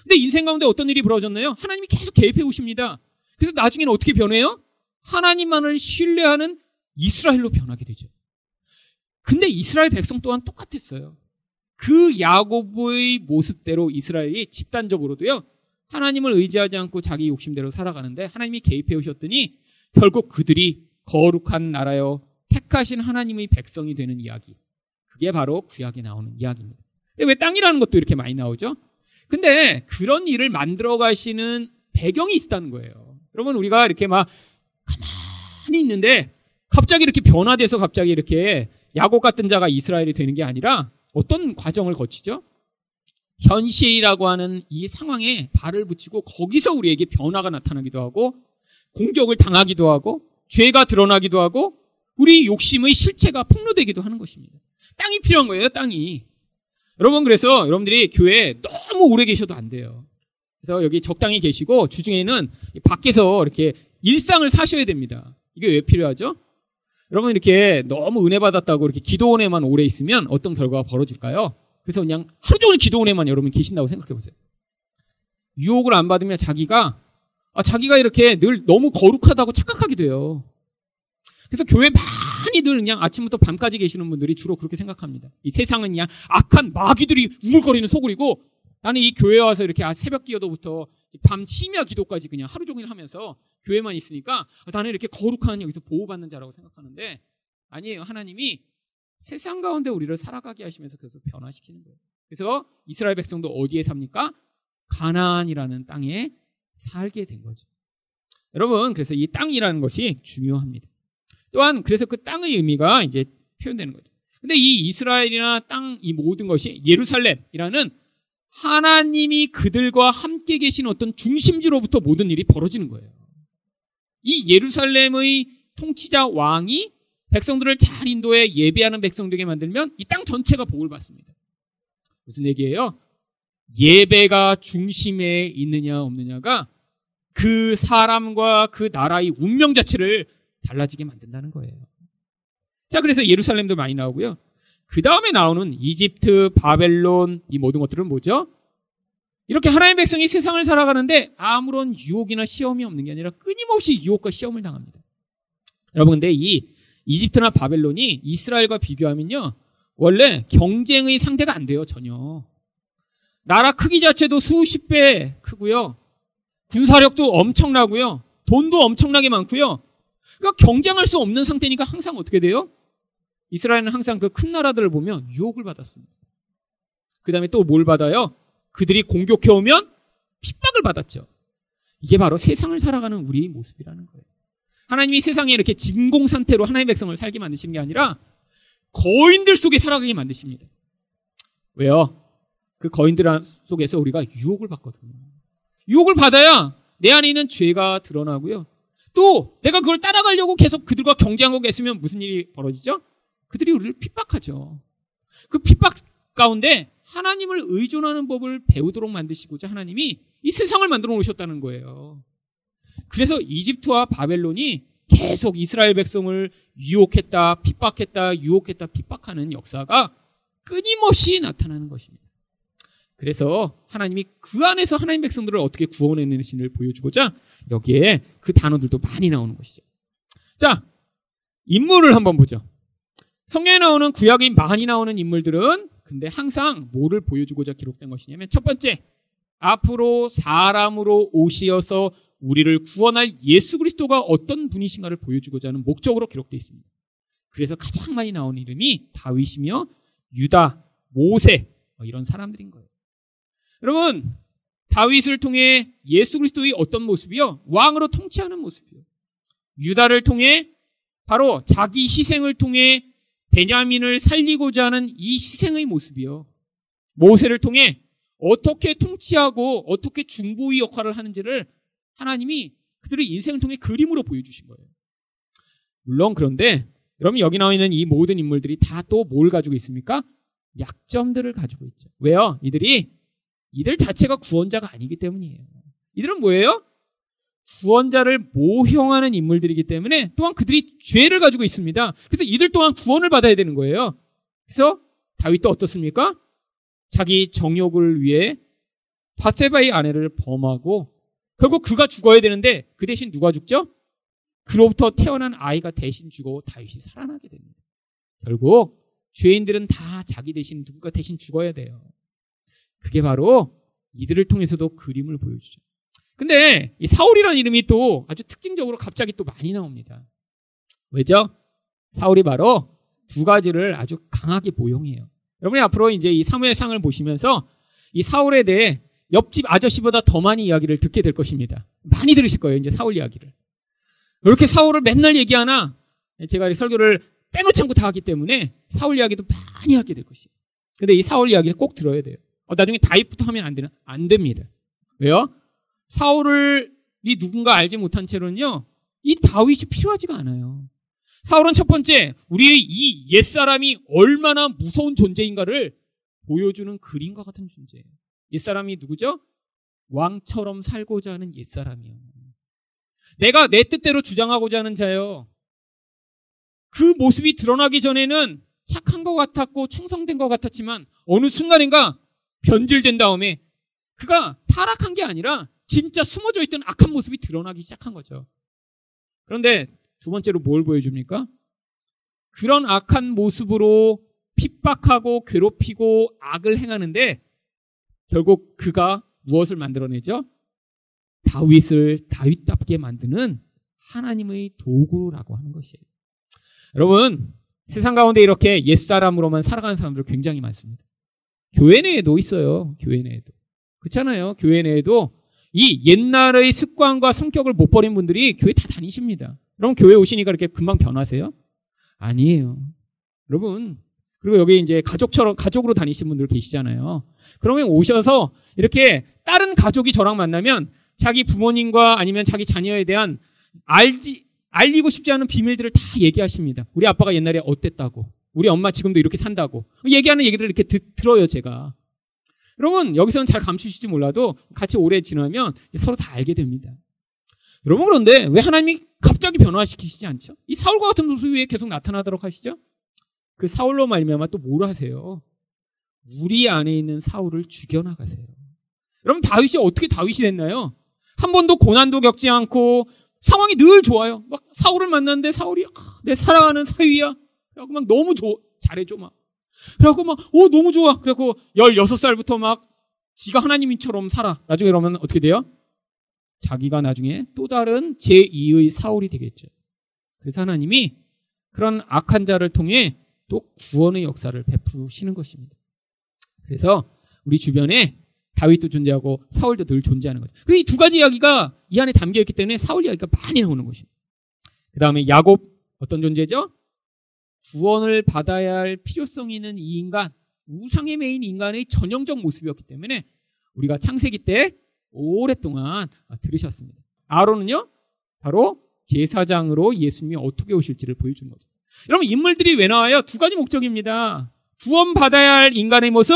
근데 인생 가운데 어떤 일이 벌어졌나요? 하나님이 계속 개입해 오십니다. 그래서 나중에는 어떻게 변해요? 하나님만을 신뢰하는 이스라엘로 변하게 되죠. 근데 이스라엘 백성 또한 똑같았어요. 그 야곱의 모습대로 이스라엘이 집단적으로도요. 하나님을 의지하지 않고 자기 욕심대로 살아가는데 하나님이 개입해 오셨더니 결국 그들이 거룩한 나라여 택하신 하나님의 백성이 되는 이야기. 그게 바로 구약에 나오는 이야기입니다. 왜 땅이라는 것도 이렇게 많이 나오죠? 근데 그런 일을 만들어 가시는 배경이 있다는 거예요. 여러분 우리가 이렇게 막 가만히 있는데 갑자기 이렇게 변화돼서 갑자기 이렇게 야곱 같은 자가 이스라엘이 되는 게 아니라 어떤 과정을 거치죠? 현실이라고 하는 이 상황에 발을 붙이고 거기서 우리에게 변화가 나타나기도 하고 공격을 당하기도 하고 죄가 드러나기도 하고 우리 욕심의 실체가 폭로되기도 하는 것입니다. 땅이 필요한 거예요, 땅이. 여러분 그래서 여러분들이 교회에 너무 오래 계셔도 안 돼요. 그래서 여기 적당히 계시고 주중에는 밖에서 이렇게 일상을 사셔야 됩니다. 이게 왜 필요하죠? 여러분 이렇게 너무 은혜 받았다고 이렇게 기도원에만 오래 있으면 어떤 결과가 벌어질까요? 그래서 그냥 하루 종일 기도원에만 여러분 계신다고 생각해 보세요. 유혹을 안 받으면 자기가 아, 자기가 이렇게 늘 너무 거룩하다고 착각하게 돼요. 그래서 교회 많이들 그냥 아침부터 밤까지 계시는 분들이 주로 그렇게 생각합니다. 이 세상은 그냥 악한 마귀들이 우글거리는 소굴이고 나는 이 교회 와서 이렇게 아, 새벽 기도부터 밤 심야 기도까지 그냥 하루 종일 하면서 교회만 있으니까 나는 이렇게 거룩한 여기서 보호받는 자라고 생각하는데 아니에요. 하나님이 세상 가운데 우리를 살아가게 하시면서 그래서 변화시키는 거예요. 그래서 이스라엘 백성도 어디에 삽니까? 가나안이라는 땅에 살게 된 거죠. 여러분, 그래서 이 땅이라는 것이 중요합니다. 또한 그래서 그 땅의 의미가 이제 표현되는 거죠. 근데 이 이스라엘이나 땅 이 모든 것이 예루살렘이라는 하나님이 그들과 함께 계신 어떤 중심지로부터 모든 일이 벌어지는 거예요. 이 예루살렘의 통치자 왕이 백성들을 잘 인도해 예배하는 백성 되게 만들면 이 땅 전체가 복을 받습니다. 무슨 얘기예요? 예배가 중심에 있느냐 없느냐가 그 사람과 그 나라의 운명 자체를 달라지게 만든다는 거예요. 자, 그래서 예루살렘도 많이 나오고요. 그 다음에 나오는 이집트, 바벨론, 이 모든 것들은 뭐죠? 이렇게 하나님의 백성이 세상을 살아가는데 아무런 유혹이나 시험이 없는 게 아니라 끊임없이 유혹과 시험을 당합니다. 여러분, 근데 이 이집트나 바벨론이 이스라엘과 비교하면요. 원래 경쟁의 상대가 안 돼요, 전혀. 나라 크기 자체도 수십 배 크고요. 군사력도 엄청나고요. 돈도 엄청나게 많고요. 그러니까 경쟁할 수 없는 상태니까 항상 어떻게 돼요? 이스라엘은 항상 그 큰 나라들을 보면 유혹을 받았습니다. 그 다음에 또 뭘 받아요? 그들이 공격해오면 핍박을 받았죠. 이게 바로 세상을 살아가는 우리의 모습이라는 거예요. 하나님이 세상에 이렇게 진공 상태로 하나님의 백성을 살게 만드신 게 아니라 거인들 속에 살아가게 만드십니다. 왜요? 그 거인들 속에서 우리가 유혹을 받거든요. 유혹을 받아야 내 안에 있는 죄가 드러나고요. 또 내가 그걸 따라가려고 계속 그들과 경쟁하고 계으면 무슨 일이 벌어지죠? 그들이 우리를 핍박하죠. 그 핍박 가운데 하나님을 의존하는 법을 배우도록 만드시고자 하나님이 이 세상을 만들어 놓으셨다는 거예요. 그래서 이집트와 바벨론이 계속 이스라엘 백성을 유혹했다, 핍박했다, 유혹했다, 핍박하는 역사가 끊임없이 나타나는 것입니다. 그래서 하나님이 그 안에서 하나님 백성들을 어떻게 구원해내는지를 보여주고자 여기에 그 단어들도 많이 나오는 것이죠. 자, 인물을 한번 보죠. 성경에 나오는 구약이 많이 나오는 인물들은 근데 항상 뭐를 보여주고자 기록된 것이냐면 첫 번째, 앞으로 사람으로 오시어서 우리를 구원할 예수 그리스도가 어떤 분이신가를 보여주고자 하는 목적으로 기록되어 있습니다. 그래서 가장 많이 나오는 이름이 다윗이며 유다, 모세 뭐 이런 사람들인 거예요. 여러분 다윗을 통해 예수 그리스도의 어떤 모습이요? 왕으로 통치하는 모습이요. 유다를 통해 바로 자기 희생을 통해 베냐민을 살리고자 하는 이 희생의 모습이요. 모세를 통해 어떻게 통치하고 어떻게 중보의 역할을 하는지를 하나님이 그들의 인생을 통해 그림으로 보여주신 거예요. 물론 그런데 여러분 여기 나와 있는 이 모든 인물들이 다 또 뭘 가지고 있습니까? 약점들을 가지고 있죠. 왜요? 이들이 이들 자체가 구원자가 아니기 때문이에요. 이들은 뭐예요? 구원자를 모형하는 인물들이기 때문에 또한 그들이 죄를 가지고 있습니다. 그래서 이들 또한 구원을 받아야 되는 거예요. 그래서 다윗도 어떻습니까? 자기 정욕을 위해 바세바의 아내를 범하고 결국 그가 죽어야 되는데 그 대신 누가 죽죠? 그로부터 태어난 아이가 대신 죽어 다윗이 살아나게 됩니다. 결국 죄인들은 다 자기 대신 누군가 대신 죽어야 돼요. 그게 바로 이들을 통해서도 그림을 보여주죠. 근데 이 사울이라는 이름이 또 아주 특징적으로 갑자기 또 많이 나옵니다. 왜죠? 사울이 바로 두 가지를 아주 강하게 모형해요. 여러분이 앞으로 이제 이 사무엘상을 보시면서 이 사울에 대해 옆집 아저씨보다 더 많이 이야기를 듣게 될 것입니다. 많이 들으실 거예요, 이제 사울 이야기를. 이렇게 사울을 맨날 얘기하나 제가 설교를 빼놓지 않고 다 하기 때문에 사울 이야기도 많이 하게 될 것이에요. 근데 이 사울 이야기를 꼭 들어야 돼요. 어, 나중에 다윗부터 하면 안 되나? 안 됩니다. 왜요? 사울을 이 누군가 알지 못한 채로는요, 이 다윗이 필요하지가 않아요. 사울은 첫 번째, 우리의 이 옛사람이 얼마나 무서운 존재인가를 보여주는 그림과 같은 존재예요. 옛사람이 누구죠? 왕처럼 살고자 하는 옛사람이요. 내가 내 뜻대로 주장하고자 하는 자요. 그 모습이 드러나기 전에는 착한 것 같았고 충성된 것 같았지만 어느 순간인가 변질된 다음에 그가 타락한 게 아니라 진짜 숨어져 있던 악한 모습이 드러나기 시작한 거죠. 그런데 두 번째로 뭘 보여줍니까? 그런 악한 모습으로 핍박하고 괴롭히고 악을 행하는데 결국 그가 무엇을 만들어내죠? 다윗을 다윗답게 만드는 하나님의 도구라고 하는 것이에요. 여러분, 세상 가운데 이렇게 옛사람으로만 살아가는 사람들 굉장히 많습니다. 교회 내에도 있어요. 교회 내에도. 그렇잖아요. 교회 내에도 이 옛날의 습관과 성격을 못 버린 분들이 교회 다 다니십니다. 여러분 교회 오시니까 이렇게 금방 변하세요? 아니에요. 여러분 그리고 여기 이제 가족처럼 가족으로 다니신 분들 계시잖아요. 그러면 오셔서 이렇게 다른 가족이 저랑 만나면 자기 부모님과 아니면 자기 자녀에 대한 알지 알리고 싶지 않은 비밀들을 다 얘기하십니다. 우리 아빠가 옛날에 어땠다고, 우리 엄마 지금도 이렇게 산다고 얘기하는 얘기들을 이렇게 듣, 들어요 제가. 여러분 여기서는 잘 감추실지 몰라도 같이 오래 지나면 서로 다 알게 됩니다. 여러분 그런데 왜 하나님이 갑자기 변화시키시지 않죠? 이 사울과 같은 모습이 왜 계속 나타나도록 하시죠? 그 사울로 말미암아 또 뭘 하세요? 우리 안에 있는 사울을 죽여나가세요. 여러분 다윗이 어떻게 다윗이 됐나요? 한 번도 고난도 겪지 않고 상황이 늘 좋아요. 막 사울을 만났는데 사울이 아, 내 사랑하는 사위야. 그래갖고 막 너무 좋 잘해줘 막. 그래갖고 막, 오, 너무 좋아. 그래갖고 16살부터 막 지가 하나님처럼 살아. 나중에 그러면 어떻게 돼요? 자기가 나중에 또 다른 제2의 사울이 되겠죠. 그래서 하나님이 그런 악한 자를 통해 또 구원의 역사를 베푸시는 것입니다. 그래서 우리 주변에 다윗도 존재하고 사울도 늘 존재하는 거죠. 그리고 이 두 가지 이야기가 이 안에 담겨 있기 때문에 사울 이야기가 많이 나오는 것입니다. 그 다음에 야곱 어떤 존재죠? 구원을 받아야 할 필요성이 있는 이 인간, 우상의 메인 인간의 전형적 모습이었기 때문에 우리가 창세기 때 오랫동안 들으셨습니다. 아론은요, 바로 제사장으로 예수님이 어떻게 오실지를 보여준 거죠. 여러분, 인물들이 왜 나와요? 두 가지 목적입니다. 구원받아야 할 인간의 모습,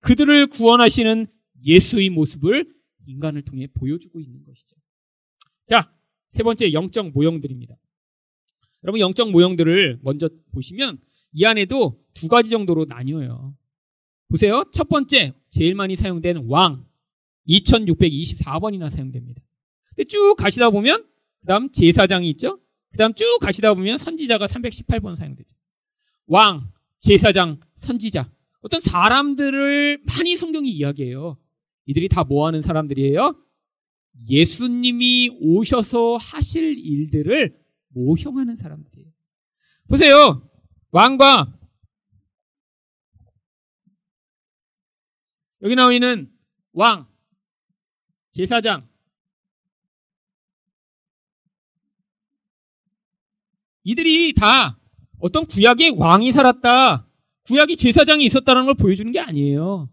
그들을 구원하시는 예수의 모습을 인간을 통해 보여주고 있는 것이죠. 자, 세 번째 영적 모형들입니다. 여러분 영적 모형들을 먼저 보시면 이 안에도 두 가지 정도로 나뉘어요. 보세요. 첫 번째, 제일 많이 사용된 왕. 2624번이나 사용됩니다. 근데 쭉 가시다 보면, 그 다음 제사장이 있죠? 그 다음 쭉 가시다 보면 선지자가 318번 사용되죠. 왕, 제사장, 선지자. 어떤 사람들을 많이 성경이 이야기해요. 이들이 다 뭐 하는 사람들이에요? 예수님이 오셔서 하실 일들을 모형하는 사람들이에요. 보세요. 왕과 여기 나와 있는 왕, 제사장, 이들이 다 어떤 구약의 왕이 살았다, 구약의 제사장이 있었다는 걸 보여주는 게 아니에요.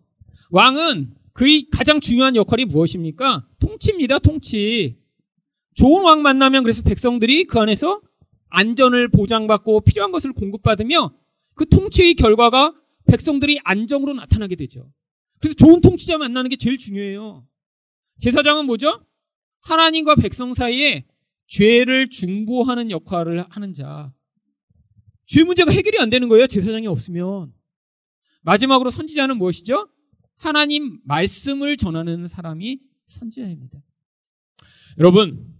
왕은 그의 가장 중요한 역할이 무엇입니까? 통치입니다, 통치. 좋은 왕 만나면 그래서 백성들이 그 안에서 안전을 보장받고 필요한 것을 공급받으며 그 통치의 결과가 백성들이 안정으로 나타나게 되죠. 그래서 좋은 통치자 만나는 게 제일 중요해요. 제사장은 뭐죠? 하나님과 백성 사이에 죄를 중보하는 역할을 하는 자. 죄 문제가 해결이 안 되는 거예요. 제사장이 없으면. 마지막으로 선지자는 무엇이죠? 하나님 말씀을 전하는 사람이 선지자입니다. 여러분,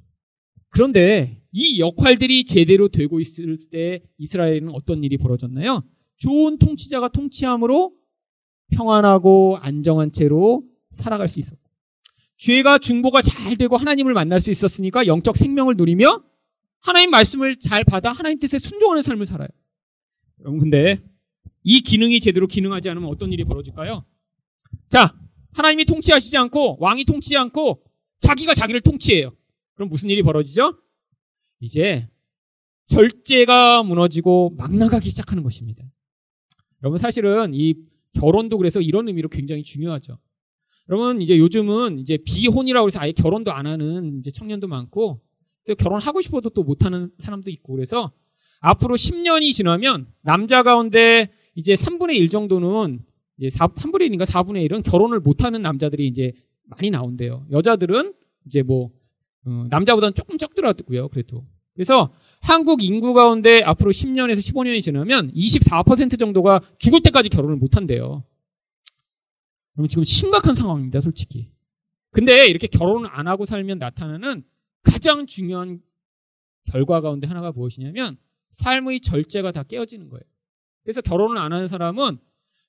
그런데 이 역할들이 제대로 되고 있을 때 이스라엘은 어떤 일이 벌어졌나요? 좋은 통치자가 통치함으로 평안하고 안정한 채로 살아갈 수 있었고 죄가 중보가 잘 되고 하나님을 만날 수 있었으니까 영적 생명을 누리며 하나님 말씀을 잘 받아 하나님 뜻에 순종하는 삶을 살아요. 여러분 근데 이 기능이 제대로 기능하지 않으면 어떤 일이 벌어질까요? 자, 하나님이 통치하시지 않고 왕이 통치하지 않고 자기가 자기를 통치해요. 그럼 무슨 일이 벌어지죠? 이제 절제가 무너지고 막 나가기 시작하는 것입니다. 여러분 사실은 이 결혼도 그래서 이런 의미로 굉장히 중요하죠. 여러분 이제 요즘은 이제 비혼이라고 해서 아예 결혼도 안 하는 이제 청년도 많고 또 결혼하고 싶어도 또 못하는 사람도 있고 그래서 앞으로 10년이 지나면 남자 가운데 이제 3분의 1 정도는 이제 4, 3분의 1인가 4분의 1은 결혼을 못하는 남자들이 이제 많이 나온대요. 여자들은 이제 뭐 어, 남자보다는 조금 적더라고요. 그래도 그래서 한국 인구 가운데 앞으로 10년에서 15년이 지나면 24% 정도가 죽을 때까지 결혼을 못 한대요. 그럼 지금 심각한 상황입니다, 솔직히. 근데 이렇게 결혼을 안 하고 살면 나타나는 가장 중요한 결과 가운데 하나가 무엇이냐면 삶의 절제가 다 깨어지는 거예요. 그래서 결혼을 안 하는 사람은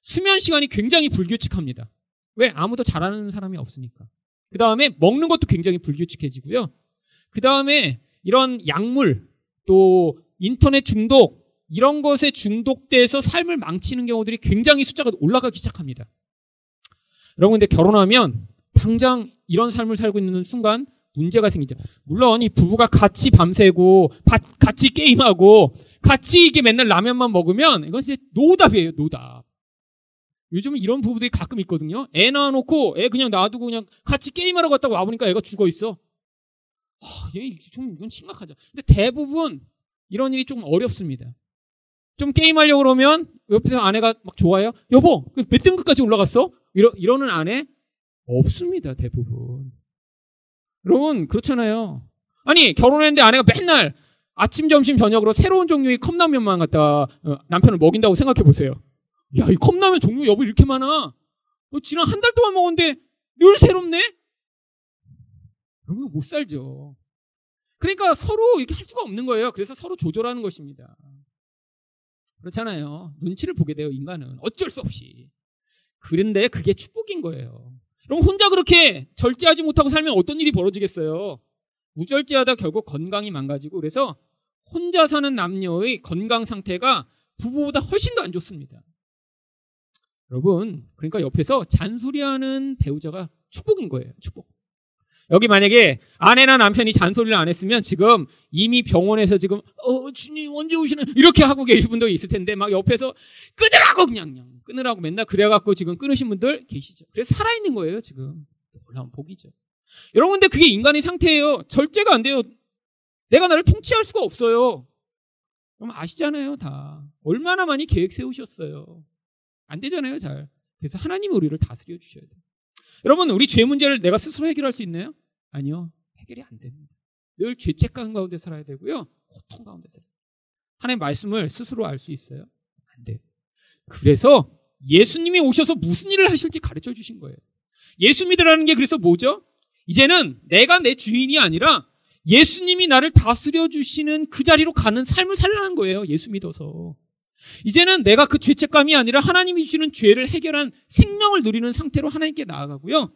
수면 시간이 굉장히 불규칙합니다. 왜? 아무도 잘하는 사람이 없으니까. 그 다음에 먹는 것도 굉장히 불규칙해지고요. 그 다음에 이런 약물, 또 인터넷 중독, 이런 것에 중독돼서 삶을 망치는 경우들이 굉장히 숫자가 올라가기 시작합니다. 여러분, 근데 결혼하면 당장 이런 삶을 살고 있는 순간 문제가 생기죠. 물론 이 부부가 같이 밤새고 같이 게임하고 같이 이게 맨날 라면만 먹으면 이건 이제 노답이에요, 노답. 요즘은 이런 부부들이 가끔 있거든요. 애 낳아놓고 애 그냥 놔두고 그냥 같이 게임하러 갔다고 와보니까 애가 죽어 있어. 아, 좀 이건 심각하죠. 근데 대부분 이런 일이 좀 어렵습니다. 좀 게임하려고 그러면 옆에서 아내가 막 좋아요. 여보, 몇 등급까지 올라갔어? 이러, 이러는 아내 없습니다. 대부분. 여러분 그렇잖아요. 아니 결혼했는데 아내가 맨날 아침, 점심, 저녁으로 새로운 종류의 컵라면만 갖다 어, 남편을 먹인다고 생각해 보세요. 야, 이 컵라면 종류 여보 이렇게 많아. 너 지난 한 달 동안 먹었는데 늘 새롭네? 그러면 못 살죠. 그러니까 서로 이렇게 할 수가 없는 거예요. 그래서 서로 조절하는 것입니다. 그렇잖아요. 눈치를 보게 돼요, 인간은. 어쩔 수 없이. 그런데 그게 축복인 거예요. 그럼 혼자 그렇게 절제하지 못하고 살면 어떤 일이 벌어지겠어요? 무절제하다 결국 건강이 망가지고 그래서 혼자 사는 남녀의 건강 상태가 부부보다 훨씬 더 안 좋습니다. 여러분, 그러니까 옆에서 잔소리하는 배우자가 축복인 거예요. 축복. 여기 만약에 아내나 남편이 잔소리를 안 했으면 지금 이미 병원에서 지금 어 주님 언제 오시는 이렇게 하고 계신 분도 있을 텐데 막 옆에서 끊으라고 그냥, 그냥 끊으라고 맨날 그래갖고 지금 끊으신 분들 계시죠. 그래서 살아있는 거예요 지금 놀라운 복이죠. 여러분 근데 그게 인간의 상태예요. 절제가 안 돼요. 내가 나를 통치할 수가 없어요. 그럼 아시잖아요 다 얼마나 많이 계획 세우셨어요. 안 되잖아요 잘. 그래서 하나님이 우리를 다스려 주셔야 돼요. 여러분, 우리 죄 문제를 내가 스스로 해결할 수 있나요? 아니요. 해결이 안 됩니다. 늘 죄책감 가운데 살아야 되고요. 고통 가운데 살아야 돼요. 하나님의 말씀을 스스로 알 수 있어요? 안 돼요. 그래서 예수님이 오셔서 무슨 일을 하실지 가르쳐 주신 거예요. 예수 믿으라는 게 그래서 뭐죠? 이제는 내가 내 주인이 아니라 예수님이 나를 다스려 주시는 그 자리로 가는 삶을 살라는 거예요. 예수 믿어서. 이제는 내가 그 죄책감이 아니라 하나님이 주시는 죄를 해결한 생명을 누리는 상태로 하나님께 나아가고요.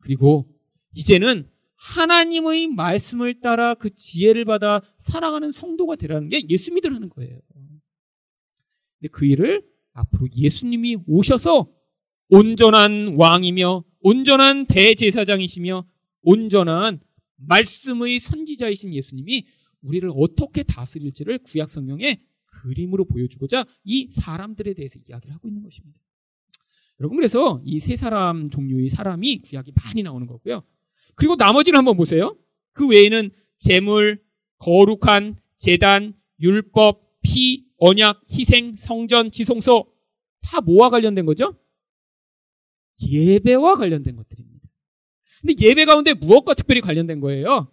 그리고 이제는 하나님의 말씀을 따라 그 지혜를 받아 살아가는 성도가 되라는 게 예수 믿으라는 거예요. 근데 그 일을 앞으로 예수님이 오셔서 온전한 왕이며 온전한 대제사장이시며 온전한 말씀의 선지자이신 예수님이 우리를 어떻게 다스릴지를 구약 성경에 그림으로 보여주고자 이 사람들에 대해서 이야기를 하고 있는 것입니다. 여러분 그래서 이 세 사람 종류의 사람이 구약이 많이 나오는 거고요. 그리고 나머지를 한번 보세요. 그 외에는 재물, 거룩한 재단, 율법, 피, 언약, 희생, 성전, 지성소 다 뭐와 관련된 거죠? 예배와 관련된 것들입니다. 근데 예배 가운데 무엇과 특별히 관련된 거예요?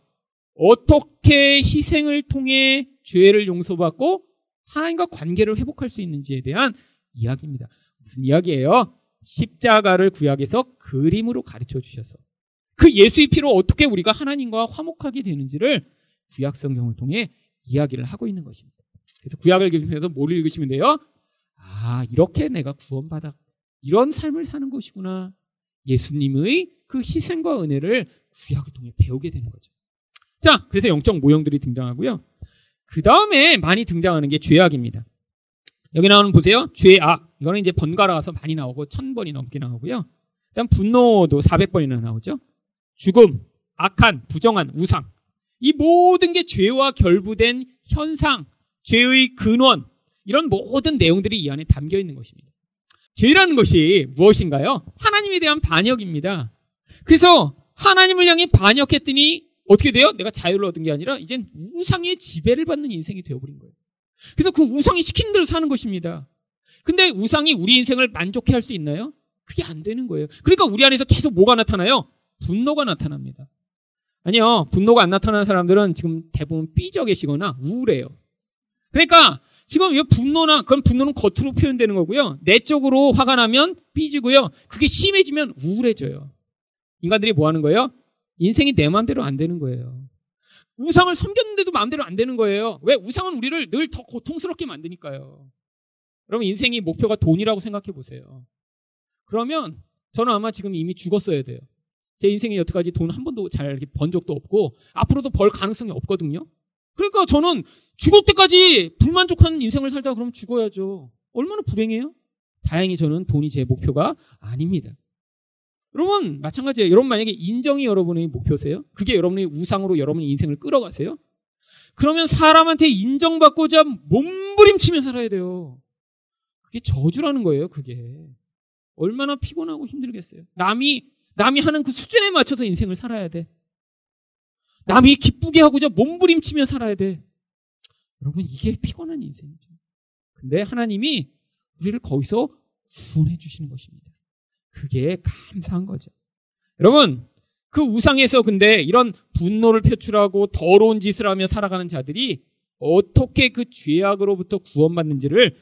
어떻게 희생을 통해 죄를 용서받고 하나님과 관계를 회복할 수 있는지에 대한 이야기입니다. 무슨 이야기예요? 십자가를 구약에서 그림으로 가르쳐 주셔서 그 예수의 피로 어떻게 우리가 하나님과 화목하게 되는지를 구약 성경을 통해 이야기를 하고 있는 것입니다. 그래서 구약을 읽으면서 뭘 읽으시면 돼요? 아, 이렇게 내가 구원받아 이런 삶을 사는 것이구나. 예수님의 그 희생과 은혜를 구약을 통해 배우게 되는 거죠. 자, 그래서 영적 모형들이 등장하고요. 그 다음에 많이 등장하는 게 죄악입니다. 여기 나오는 보세요. 죄악. 이거는 이제 번갈아가서 많이 나오고 천 번이 넘게 나오고요. 일단 분노도 400번이나 나오죠. 죽음, 악한, 부정한, 우상. 이 모든 게 죄와 결부된 현상, 죄의 근원, 이런 모든 내용들이 이 안에 담겨 있는 것입니다. 죄라는 것이 무엇인가요? 하나님에 대한 반역입니다. 그래서 하나님을 향해 반역했더니 어떻게 돼요? 내가 자유를 얻은 게 아니라 이젠 우상의 지배를 받는 인생이 되어버린 거예요. 그래서 그 우상이 시키는 대로 사는 것입니다. 근데 우상이 우리 인생을 만족해 할 수 있나요? 그게 안 되는 거예요. 그러니까 우리 안에서 계속 뭐가 나타나요? 분노가 나타납니다. 아니요. 분노가 안 나타나는 사람들은 지금 대부분 삐져 계시거나 우울해요. 그러니까 지금 이 분노나 그런 분노는 겉으로 표현되는 거고요. 내적으로 화가 나면 삐지고요. 그게 심해지면 우울해져요. 인간들이 뭐 하는 거예요? 인생이 내 마음대로 안 되는 거예요. 우상을 섬겼는데도 마음대로 안 되는 거예요. 왜? 우상은 우리를 늘 더 고통스럽게 만드니까요. 여러분 인생이 목표가 돈이라고 생각해 보세요. 그러면 저는 아마 지금 이미 죽었어야 돼요. 제 인생에 여태까지 돈 한 번도 잘 번 적도 없고 앞으로도 벌 가능성이 없거든요. 그러니까 저는 죽을 때까지 불만족한 인생을 살다가 그럼 죽어야죠. 얼마나 불행해요? 다행히 저는 돈이 제 목표가 아닙니다. 여러분 마찬가지예요. 여러분 만약에 인정이 여러분의 목표세요? 그게 여러분의 우상으로 여러분의 인생을 끌어가세요? 그러면 사람한테 인정받고자 몸부림치며 살아야 돼요. 그게 저주라는 거예요. 그게 얼마나 피곤하고 힘들겠어요. 남이 남이 하는 그 수준에 맞춰서 인생을 살아야 돼. 남이 기쁘게 하고자 몸부림치며 살아야 돼. 여러분, 이게 피곤한 인생이죠. 근데 하나님이 우리를 거기서 구원해 주시는 것입니다. 그게 감사한 거죠. 여러분, 그 우상에서 근데 이런 분노를 표출하고 더러운 짓을 하며 살아가는 자들이 어떻게 그 죄악으로부터 구원받는지를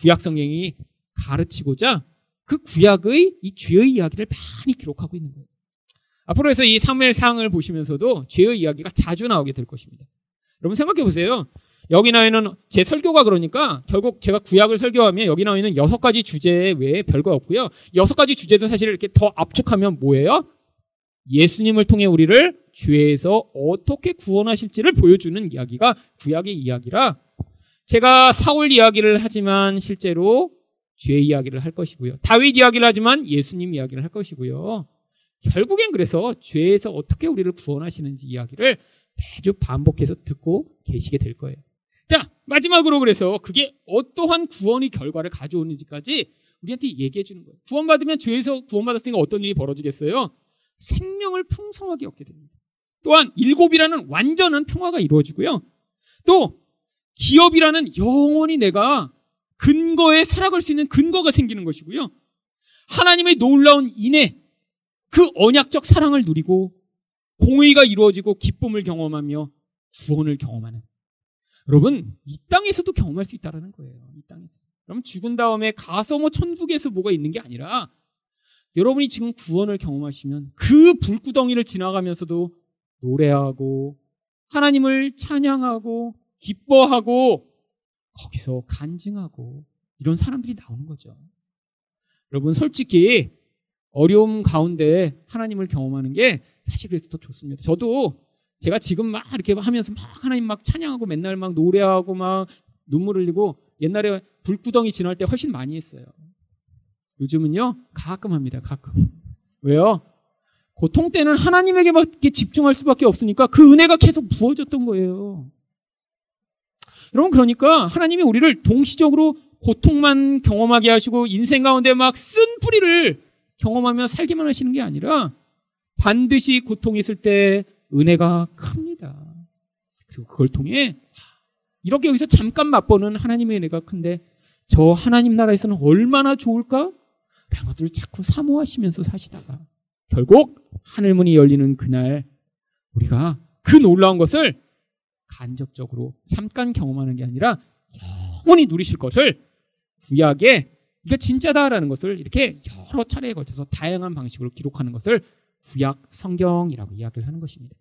구약 성경이 가르치고자 그 구약의 이 죄의 이야기를 많이 기록하고 있는 거예요. 앞으로 해서 이 사무엘상을 보시면서도 죄의 이야기가 자주 나오게 될 것입니다. 여러분 생각해 보세요. 여기 나와 있는 제 설교가 그러니까 결국 제가 구약을 설교하면 여기 나와 있는 여섯 가지 주제 외에 별거 없고요. 여섯 가지 주제도 사실 이렇게 더 압축하면 뭐예요? 예수님을 통해 우리를 죄에서 어떻게 구원하실지를 보여주는 이야기가 구약의 이야기라 제가 사울 이야기를 하지만 실제로 죄 이야기를 할 것이고요. 다윗 이야기를 하지만 예수님 이야기를 할 것이고요. 결국엔 그래서 죄에서 어떻게 우리를 구원하시는지 이야기를 매주 반복해서 듣고 계시게 될 거예요. 자, 마지막으로 그래서 그게 어떠한 구원의 결과를 가져오는지까지 우리한테 얘기해 주는 거예요. 구원받으면 죄에서 구원받았으니까 어떤 일이 벌어지겠어요? 생명을 풍성하게 얻게 됩니다. 또한 일곱이라는 완전한 평화가 이루어지고요. 또 기업이라는 영원히 내가 근거에 살아갈 수 있는 근거가 생기는 것이고요. 하나님의 놀라운 인애, 그 언약적 사랑을 누리고 공의가 이루어지고 기쁨을 경험하며 구원을 경험하는 여러분 이 땅에서도 경험할 수 있다라는 거예요. 이 땅에서. 그럼 죽은 다음에 가서 뭐 천국에서 뭐가 있는 게 아니라 여러분이 지금 구원을 경험하시면 그 불구덩이를 지나가면서도 노래하고 하나님을 찬양하고 기뻐하고 거기서 간증하고 이런 사람들이 나오는 거죠. 여러분 솔직히 어려움 가운데 하나님을 경험하는 게 사실 그래서 더 좋습니다. 저도 제가 지금 막 이렇게 하면서 막 하나님 막 찬양하고 맨날 막 노래하고 막 눈물 흘리고 옛날에 불구덩이 지날 때 훨씬 많이 했어요. 요즘은요 가끔 합니다. 가끔. 왜요? 고통 때는 하나님에게밖에 집중할 수밖에 없으니까 그 은혜가 계속 부어졌던 거예요. 여러분 그러니까 하나님이 우리를 동시적으로 고통만 경험하게 하시고 인생 가운데 막 쓴 뿌리를 경험하며 살기만 하시는 게 아니라 반드시 고통이 있을 때 은혜가 큽니다. 그리고 그걸 통해 이렇게 여기서 잠깐 맛보는 하나님의 은혜가 큰데 저 하나님 나라에서는 얼마나 좋을까? 라는 것들을 자꾸 사모하시면서 사시다가 결국 하늘문이 열리는 그날 우리가 그 놀라운 것을 간접적으로 잠깐 경험하는 게 아니라 영원히 누리실 것을 구약에 이게 진짜다라는 것을 이렇게 여러 차례에 걸쳐서 다양한 방식으로 기록하는 것을 구약 성경이라고 이야기를 하는 것입니다.